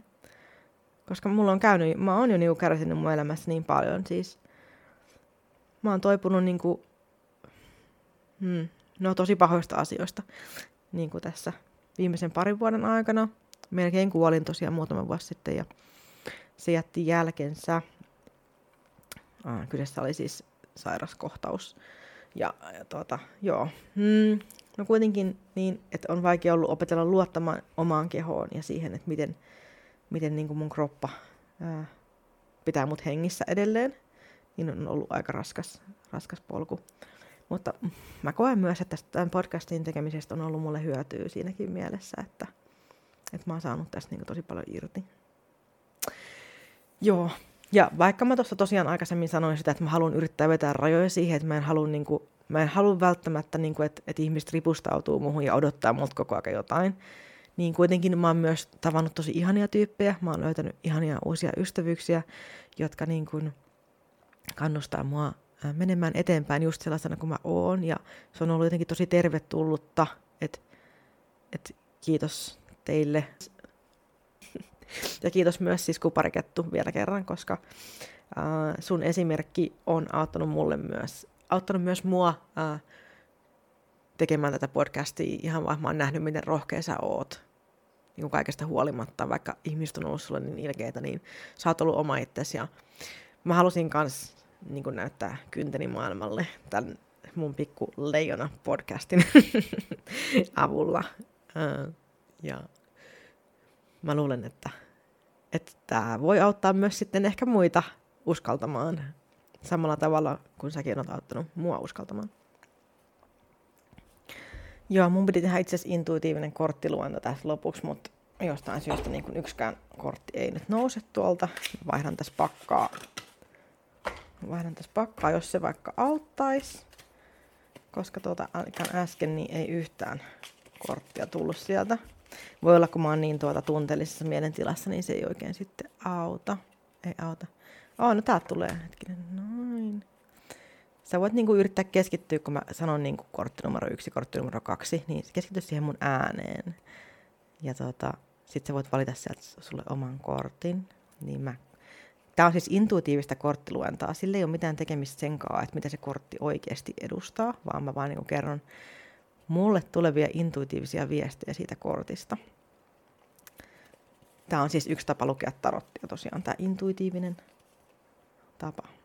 Koska mulla on käynyt, mä oon jo niinku kärsinyt mun elämässä niin paljon. Siis mä oon toipunut niinku, hmm, no tosi pahoista asioista. Niin kuin tässä viimeisen parin vuoden aikana. Melkein kuolin tosiaan muutama vuosi sitten ja se jätti jälkensä. Ah, kyseessä oli siis sairaskohtaus. Ja, ja tuota, joo. Hmm, no kuitenkin niin, että on vaikea ollut opetella luottamaan omaan kehoon ja siihen, että miten, miten niin kuin mun kroppa ää, pitää mut hengissä edelleen, niin on ollut aika raskas, raskas polku. Mutta mä koen myös, että tämän podcastin tekemisestä on ollut mulle hyötyä siinäkin mielessä, että, että mä oon saanut tästä niin tosi paljon irti. Joo, ja vaikka mä tuossa tosiaan aikaisemmin sanoin sitä, että mä haluan yrittää vetää rajoja siihen, että mä en halua, niin kuin, mä en halua välttämättä, niin kuin, että, että ihmiset ripustautuu muuhun ja odottaa multa koko ajan jotain, niin kuitenkin mä oon myös tavannut tosi ihania tyyppejä. Mä oon löytänyt ihania uusia ystävyyksiä, jotka niin kuin kannustaa mua menemään eteenpäin just sellaisena kuin mä oon. Ja se on ollut jotenkin tosi tervetullutta, että et kiitos teille. Ja kiitos myös siis Kuparikettu vielä kerran, koska äh, sun esimerkki on auttanut mulle myös, auttanut myös mua äh, tekemään tätä podcastia ihan vaan mä oon nähnyt, miten rohkea sä oot niin kaikesta huolimatta, vaikka ihmiset on ollut sulle niin ilkeitä, niin sä oot ollut oma itsesi. Ja mä halusin myös niin näyttää kynteni maailmalle tämän mun pikku leijona podcastin avulla. ja mä luulen, että, että tämä voi auttaa myös sitten ehkä muita uskaltamaan samalla tavalla kuin säkin oot auttanut mua uskaltamaan. Joo, mun piti tehdä itse asiassa intuitiivinen korttiluento tässä lopuksi, mutta jostain syystä niin yksikään kortti ei nyt nouse tuolta. Vaihdan tässä pakkaa. Vaihdan tässä pakkaa, jos se vaikka auttaisi. Koska tuota ainakaan äsken niin ei yhtään korttia tullut sieltä. Voi olla, kun mä oon niin tuota tunteellisessa mielentilassa, niin se ei oikein sitten auta. Ei auta. Oh, no täältä tulee hetkinen. Noin sä voit niinku yrittää keskittyä, kun mä sanon niinku kortti numero yksi, kortti numero kaksi, niin keskity siihen mun ääneen. Ja tota, sit sä voit valita sieltä sulle oman kortin. Niin mä Tämä on siis intuitiivista korttiluentaa. Sillä ei ole mitään tekemistä sen kanssa, että mitä se kortti oikeasti edustaa, vaan mä vaan niin kerron mulle tulevia intuitiivisia viestejä siitä kortista. Tämä on siis yksi tapa lukea tarottia tosiaan, tämä intuitiivinen tapa.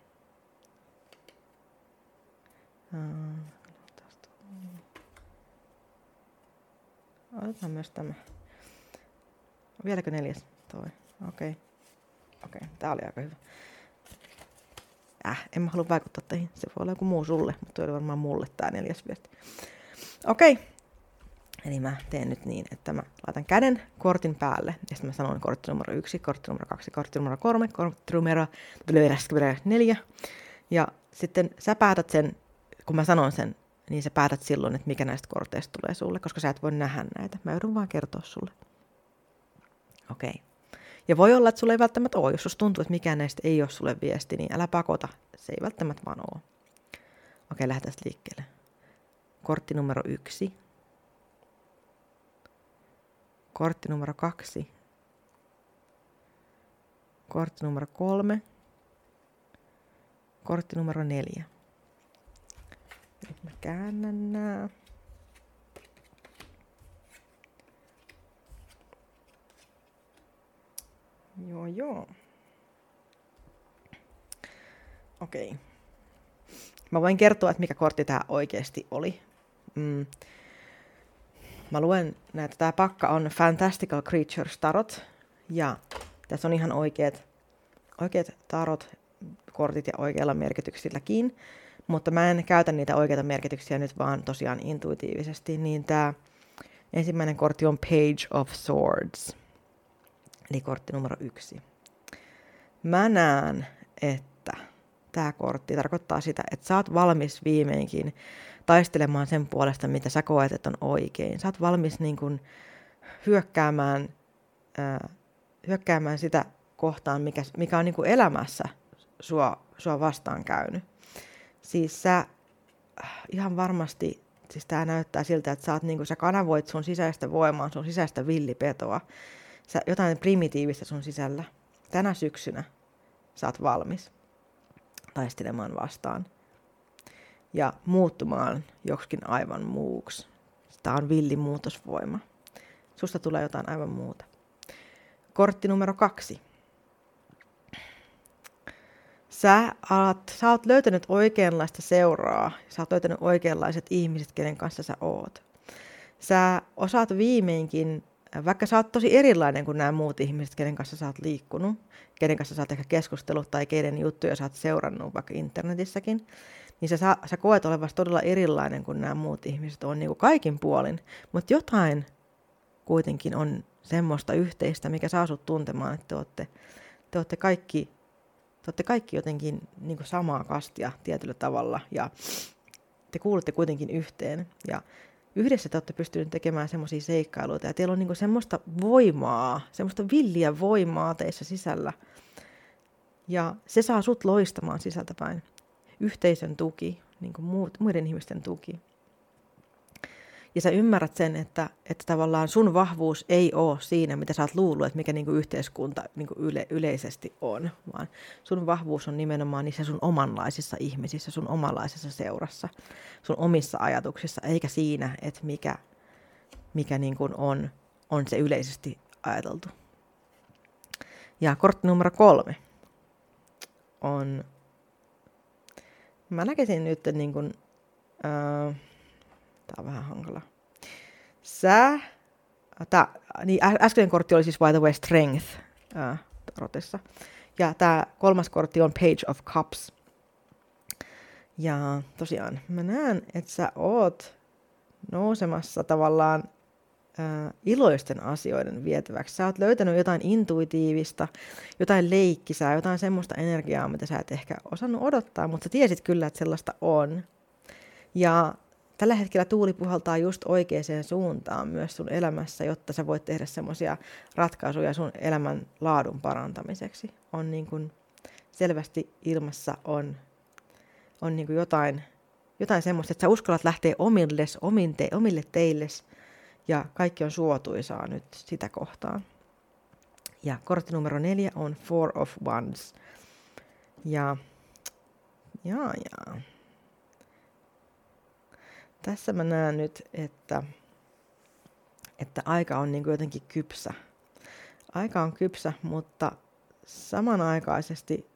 Otetaan myös tämä. Vieläkö neljäs? Toi. Okei. Okay. Okei, okay. tää oli aika hyvä. Äh, en mä halua vaikuttaa teihin. Se voi olla joku muu sulle, mutta toi oli varmaan mulle tää neljäs viesti. Okei. Okay. Eli mä teen nyt niin, että mä laitan käden kortin päälle, ja sitten mä sanon kortti numero yksi, kortti numero kaksi, kortti numero kolme, kortti numero neljä. Ja sitten sä päätät sen kun mä sanon sen, niin sä päätät silloin, että mikä näistä korteista tulee sulle, koska sä et voi nähdä näitä. Mä joudun vaan kertoa sulle. Okei. Okay. Ja voi olla, että sulle ei välttämättä ole. Jos tuntuu, että mikään näistä ei ole sulle viesti, niin älä pakota. Se ei välttämättä vaan ole. Okei, lähdetään liikkeelle. Kortti numero yksi. Kortti numero kaksi. Kortti numero kolme. Kortti numero neljä. Nyt mä käännän nää. Joo, joo. Okei. Okay. Mä voin kertoa, että mikä kortti tämä oikeasti oli. Mm. Mä luen näitä. Tämä pakka on Fantastical Creatures tarot. Ja tässä on ihan oikeat, oikeat tarot, kortit ja oikeilla merkityksilläkin. Mutta mä en käytä niitä oikeita merkityksiä nyt vaan tosiaan intuitiivisesti. Niin tämä ensimmäinen kortti on Page of Swords. Eli kortti numero yksi. Mä näen, että tämä kortti tarkoittaa sitä, että sä oot valmis viimeinkin taistelemaan sen puolesta, mitä sä koet, että on oikein. Sä oot valmis niin kun hyökkäämään, äh, hyökkäämään sitä kohtaan, mikä, mikä on niin elämässä sua, sua vastaan käynyt. Siis sä ihan varmasti, siis tää näyttää siltä, että sä, oot, niin sä kanavoit sun sisäistä voimaa, sun sisäistä villipetoa, sä, jotain primitiivistä sun sisällä. Tänä syksynä sä oot valmis taistelemaan vastaan ja muuttumaan joksikin aivan muuksi. Tämä on villi muutosvoima. Susta tulee jotain aivan muuta. Kortti numero kaksi. Sä, alat, sä oot löytänyt oikeanlaista seuraa. Sä oot löytänyt oikeanlaiset ihmiset, kenen kanssa sä oot. Sä osaat viimeinkin, vaikka sä oot tosi erilainen kuin nämä muut ihmiset, kenen kanssa sä oot liikkunut, kenen kanssa sä oot ehkä keskustellut tai keiden juttuja sä oot seurannut vaikka internetissäkin, niin sä, sä koet olevasi todella erilainen kuin nämä muut ihmiset on niin kuin kaikin puolin. Mutta jotain kuitenkin on semmoista yhteistä, mikä saa sut tuntemaan, että te olette, te olette kaikki te olette kaikki jotenkin niin kuin samaa kastia tietyllä tavalla ja te kuulutte kuitenkin yhteen. Ja yhdessä te olette pystyneet tekemään semmoisia seikkailuita ja teillä on niin semmoista voimaa, semmoista villiä voimaa teissä sisällä. Ja se saa sut loistamaan sisältäpäin yhteisön tuki, niin muiden ihmisten tuki. Ja sä ymmärrät sen, että, että tavallaan sun vahvuus ei ole siinä, mitä sä oot luullut, että mikä niin kuin yhteiskunta niin kuin yle, yleisesti on, vaan sun vahvuus on nimenomaan niissä sun omanlaisissa ihmisissä, sun omanlaisessa seurassa, sun omissa ajatuksissa, eikä siinä, että mikä, mikä niin kuin on, on se yleisesti ajateltu. Ja kortti numero kolme on mä näkisin nyt, niin kuin, äh, tää on vähän hankala. Sä, tää, niin äskeinen kortti oli siis by the way strength äh, rotessa. Ja tämä kolmas kortti on Page of Cups. Ja tosiaan mä näen, että sä oot nousemassa tavallaan äh, iloisten asioiden vietäväksi. Sä oot löytänyt jotain intuitiivista, jotain leikkisää, jotain semmoista energiaa, mitä sä et ehkä osannut odottaa, mutta sä tiesit kyllä, että sellaista on. Ja tällä hetkellä tuuli puhaltaa just oikeaan suuntaan myös sun elämässä, jotta sä voit tehdä semmoisia ratkaisuja sun elämän laadun parantamiseksi. On niin kuin selvästi ilmassa on, on niin kuin jotain, jotain semmoista, että sä uskallat lähteä omilles, omille, omille teilles ja kaikki on suotuisaa nyt sitä kohtaan. Ja kortti numero neljä on Four of Wands. Ja, ja, ja. Tässä mä näen nyt, että, että aika on niin kuin jotenkin kypsä. Aika on kypsä, mutta samanaikaisesti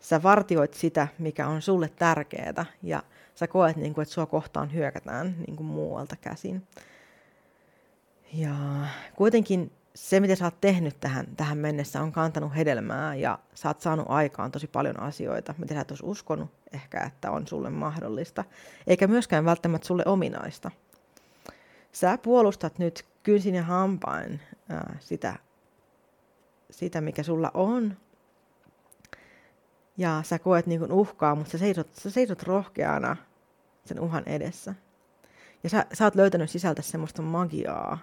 sä vartioit sitä, mikä on sulle tärkeää, ja sä koet, niin kuin, että sua kohtaan hyökätään niin kuin muualta käsin. Ja kuitenkin se, mitä sä oot tehnyt tähän, tähän mennessä, on kantanut hedelmää ja sä oot saanut aikaan tosi paljon asioita, mitä sä et olisi uskonut ehkä, että on sulle mahdollista, eikä myöskään välttämättä sulle ominaista. Sä puolustat nyt kynsin ja hampain ää, sitä, sitä, mikä sulla on, ja sä koet niin uhkaa, mutta sä seisot, sä seisot rohkeana sen uhan edessä. Ja sä, sä oot löytänyt sisältä semmoista magiaa,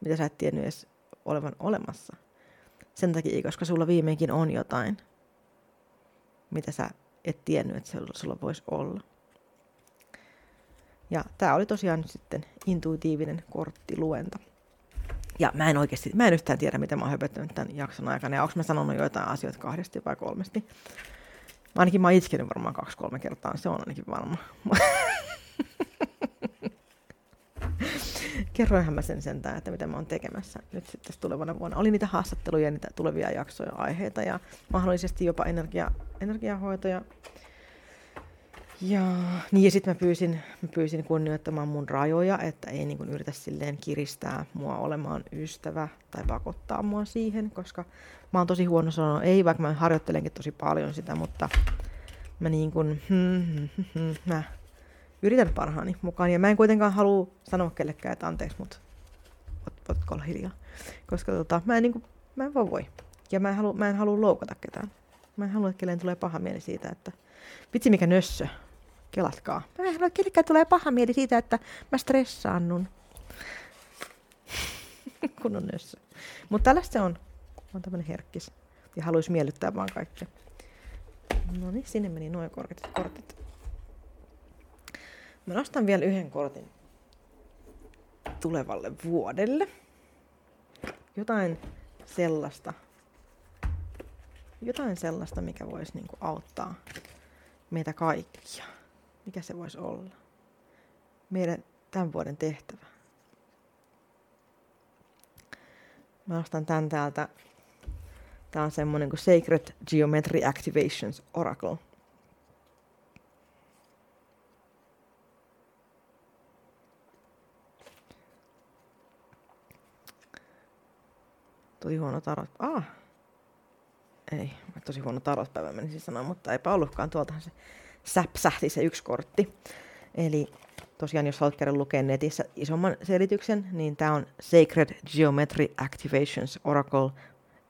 mitä sä et tiennyt edes olevan olemassa. Sen takia, koska sulla viimeinkin on jotain, mitä sä et tiennyt, että sulla, voisi olla. Ja tämä oli tosiaan nyt sitten intuitiivinen korttiluento. Ja mä en oikeasti, mä en yhtään tiedä, mitä mä oon höpöttänyt tämän jakson aikana, ja onko mä sanonut joitain asioita kahdesti vai kolmesti. Ainakin mä oon itkenyt varmaan kaksi-kolme kertaa, se on ainakin varma. kerroinhan mä sen sentään, että mitä mä oon tekemässä nyt sitten tulevana vuonna. Oli niitä haastatteluja, niitä tulevia jaksoja, aiheita ja mahdollisesti jopa energia, energiahoitoja. Ja, niin ja sitten mä pyysin, mä pyysin kunnioittamaan mun rajoja, että ei niin yritä silleen kiristää mua olemaan ystävä tai pakottaa mua siihen, koska mä oon tosi huono sanoa ei, vaikka mä harjoittelenkin tosi paljon sitä, mutta mä niin kuin, hmm, hmm, hmm, hmm, mä yritän parhaani mukaan. Ja mä en kuitenkaan halua sanoa kellekään, että anteeksi, mutta voitko olla hiljaa. Koska tota, mä, en, niin kuin, mä en vaan voi. Ja mä en, halua, mä en halua loukata ketään. Mä en halua, että kelleen tulee paha mieli siitä, että vitsi mikä nössö. Kelatkaa. Mä en halua, että tulee paha mieli siitä, että mä stressaannun. kun on nössö. Mutta tällaista se on. Mä oon tämmönen herkkis. Ja haluaisi miellyttää vaan kaikkea. No niin, sinne meni noin kortit. kortit. Mä nostan vielä yhden kortin tulevalle vuodelle. Jotain sellaista, jotain sellaista, mikä voisi niinku auttaa meitä kaikkia. Mikä se voisi olla? Meidän tämän vuoden tehtävä. Mä nostan tän täältä. Tää on semmonen kuin Sacred Geometry Activations Oracle. Tosi huono tarot. Ah! Ei, tosi huono tarotpäivä menisin sanoa, mutta eipä ollutkaan. Tuoltahan se säpsähti se yksi kortti. Eli tosiaan, jos haluat käydä lukea netissä isomman selityksen, niin tämä on Sacred Geometry Activations Oracle,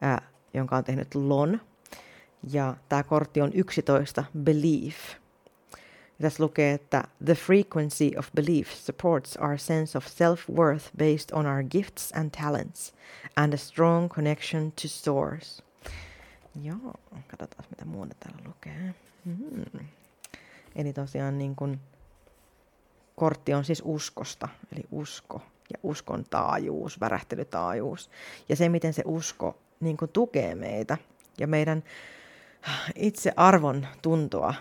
ää, jonka on tehnyt Lon. Ja tämä kortti on 11 Belief. Tässä lukee, että The frequency of belief supports our sense of self-worth based on our gifts and talents and a strong connection to source. Joo, katsotaan mitä muuta täällä lukee. Hmm. Eli tosiaan niin kun, kortti on siis uskosta, eli usko ja uskon taajuus, värähtelytaajuus. Ja se, miten se usko niin kun tukee meitä ja meidän itse arvon tuntoa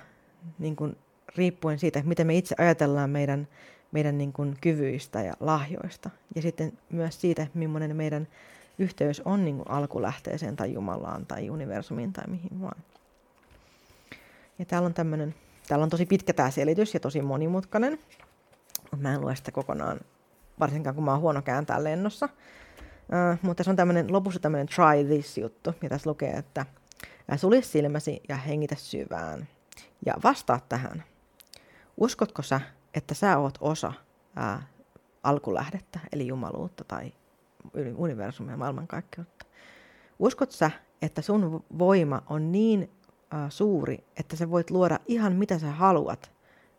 niin kun riippuen siitä, miten me itse ajatellaan meidän, meidän niin kuin kyvyistä ja lahjoista. Ja sitten myös siitä, millainen meidän yhteys on niin kuin alkulähteeseen tai Jumalaan tai universumiin tai mihin vaan. Ja täällä on tämmöinen, täällä on tosi pitkä tämä selitys ja tosi monimutkainen. Mä en lue sitä kokonaan, varsinkaan kun mä oon huono kääntää lennossa. Uh, mutta se on tämmöinen, lopussa tämmöinen try this juttu, ja tässä lukee, että sulje silmäsi ja hengitä syvään. Ja vastaa tähän. Uskotko sä, että sä oot osa ää, alkulähdettä, eli jumaluutta tai universumia, maailmankaikkeutta? Uskot sä, että sun voima on niin ää, suuri, että sä voit luoda ihan mitä sä haluat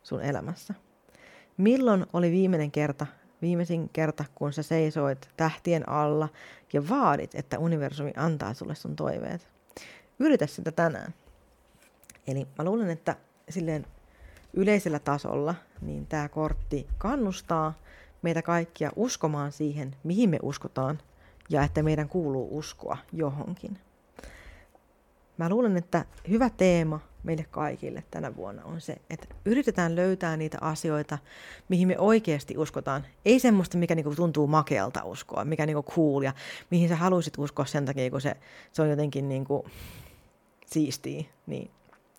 sun elämässä? Milloin oli viimeinen kerta, viimeisin kerta, kun sä seisoit tähtien alla ja vaadit, että universumi antaa sulle sun toiveet? Yritä sitä tänään. Eli mä luulen, että silleen yleisellä tasolla, niin tämä kortti kannustaa meitä kaikkia uskomaan siihen, mihin me uskotaan, ja että meidän kuuluu uskoa johonkin. Mä luulen, että hyvä teema meille kaikille tänä vuonna on se, että yritetään löytää niitä asioita, mihin me oikeasti uskotaan. Ei semmoista, mikä niinku tuntuu makealta uskoa, mikä niinku cool ja mihin sä haluaisit uskoa sen takia, kun se, se on jotenkin niinku siistiä. Niin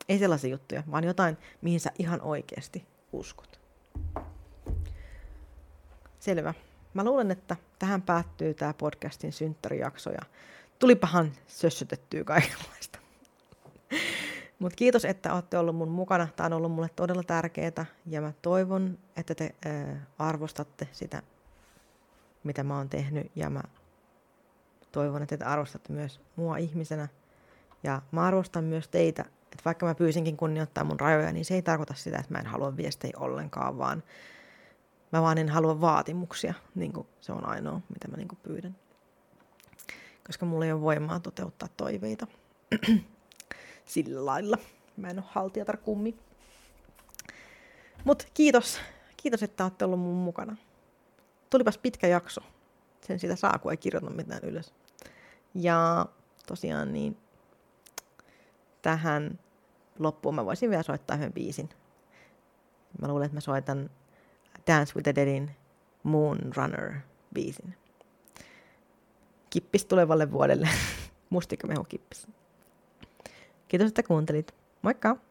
ei sellaisia juttuja, vaan jotain, mihin sä ihan oikeasti uskot. Selvä. Mä luulen, että tähän päättyy tämä podcastin synttärijakso ja tulipahan sössötettyä kaikenlaista. Mutta kiitos, että olette ollut mun mukana. Tämä on ollut mulle todella tärkeää ja mä toivon, että te ää, arvostatte sitä, mitä mä oon tehnyt ja mä toivon, että te arvostatte myös mua ihmisenä. Ja mä arvostan myös teitä, että vaikka mä pyysinkin kunnioittaa mun rajoja, niin se ei tarkoita sitä, että mä en halua viestejä ollenkaan, vaan mä vaan en halua vaatimuksia, niin kuin se on ainoa, mitä mä niin kuin pyydän. Koska mulla ei ole voimaa toteuttaa toiveita sillä lailla. Mä en ole haltijatar kummi. Mutta kiitos. Kiitos, että olette ollut mun mukana. Tulipas pitkä jakso. Sen sitä saa, kun ei kirjoita mitään ylös. Ja tosiaan niin tähän loppuun mä voisin vielä soittaa yhden biisin. Mä luulen, että mä soitan Dance with the Deadin Moon Runner biisin. Kippis tulevalle vuodelle. Mustikkamehu kippis. Kiitos, että kuuntelit. Moikka!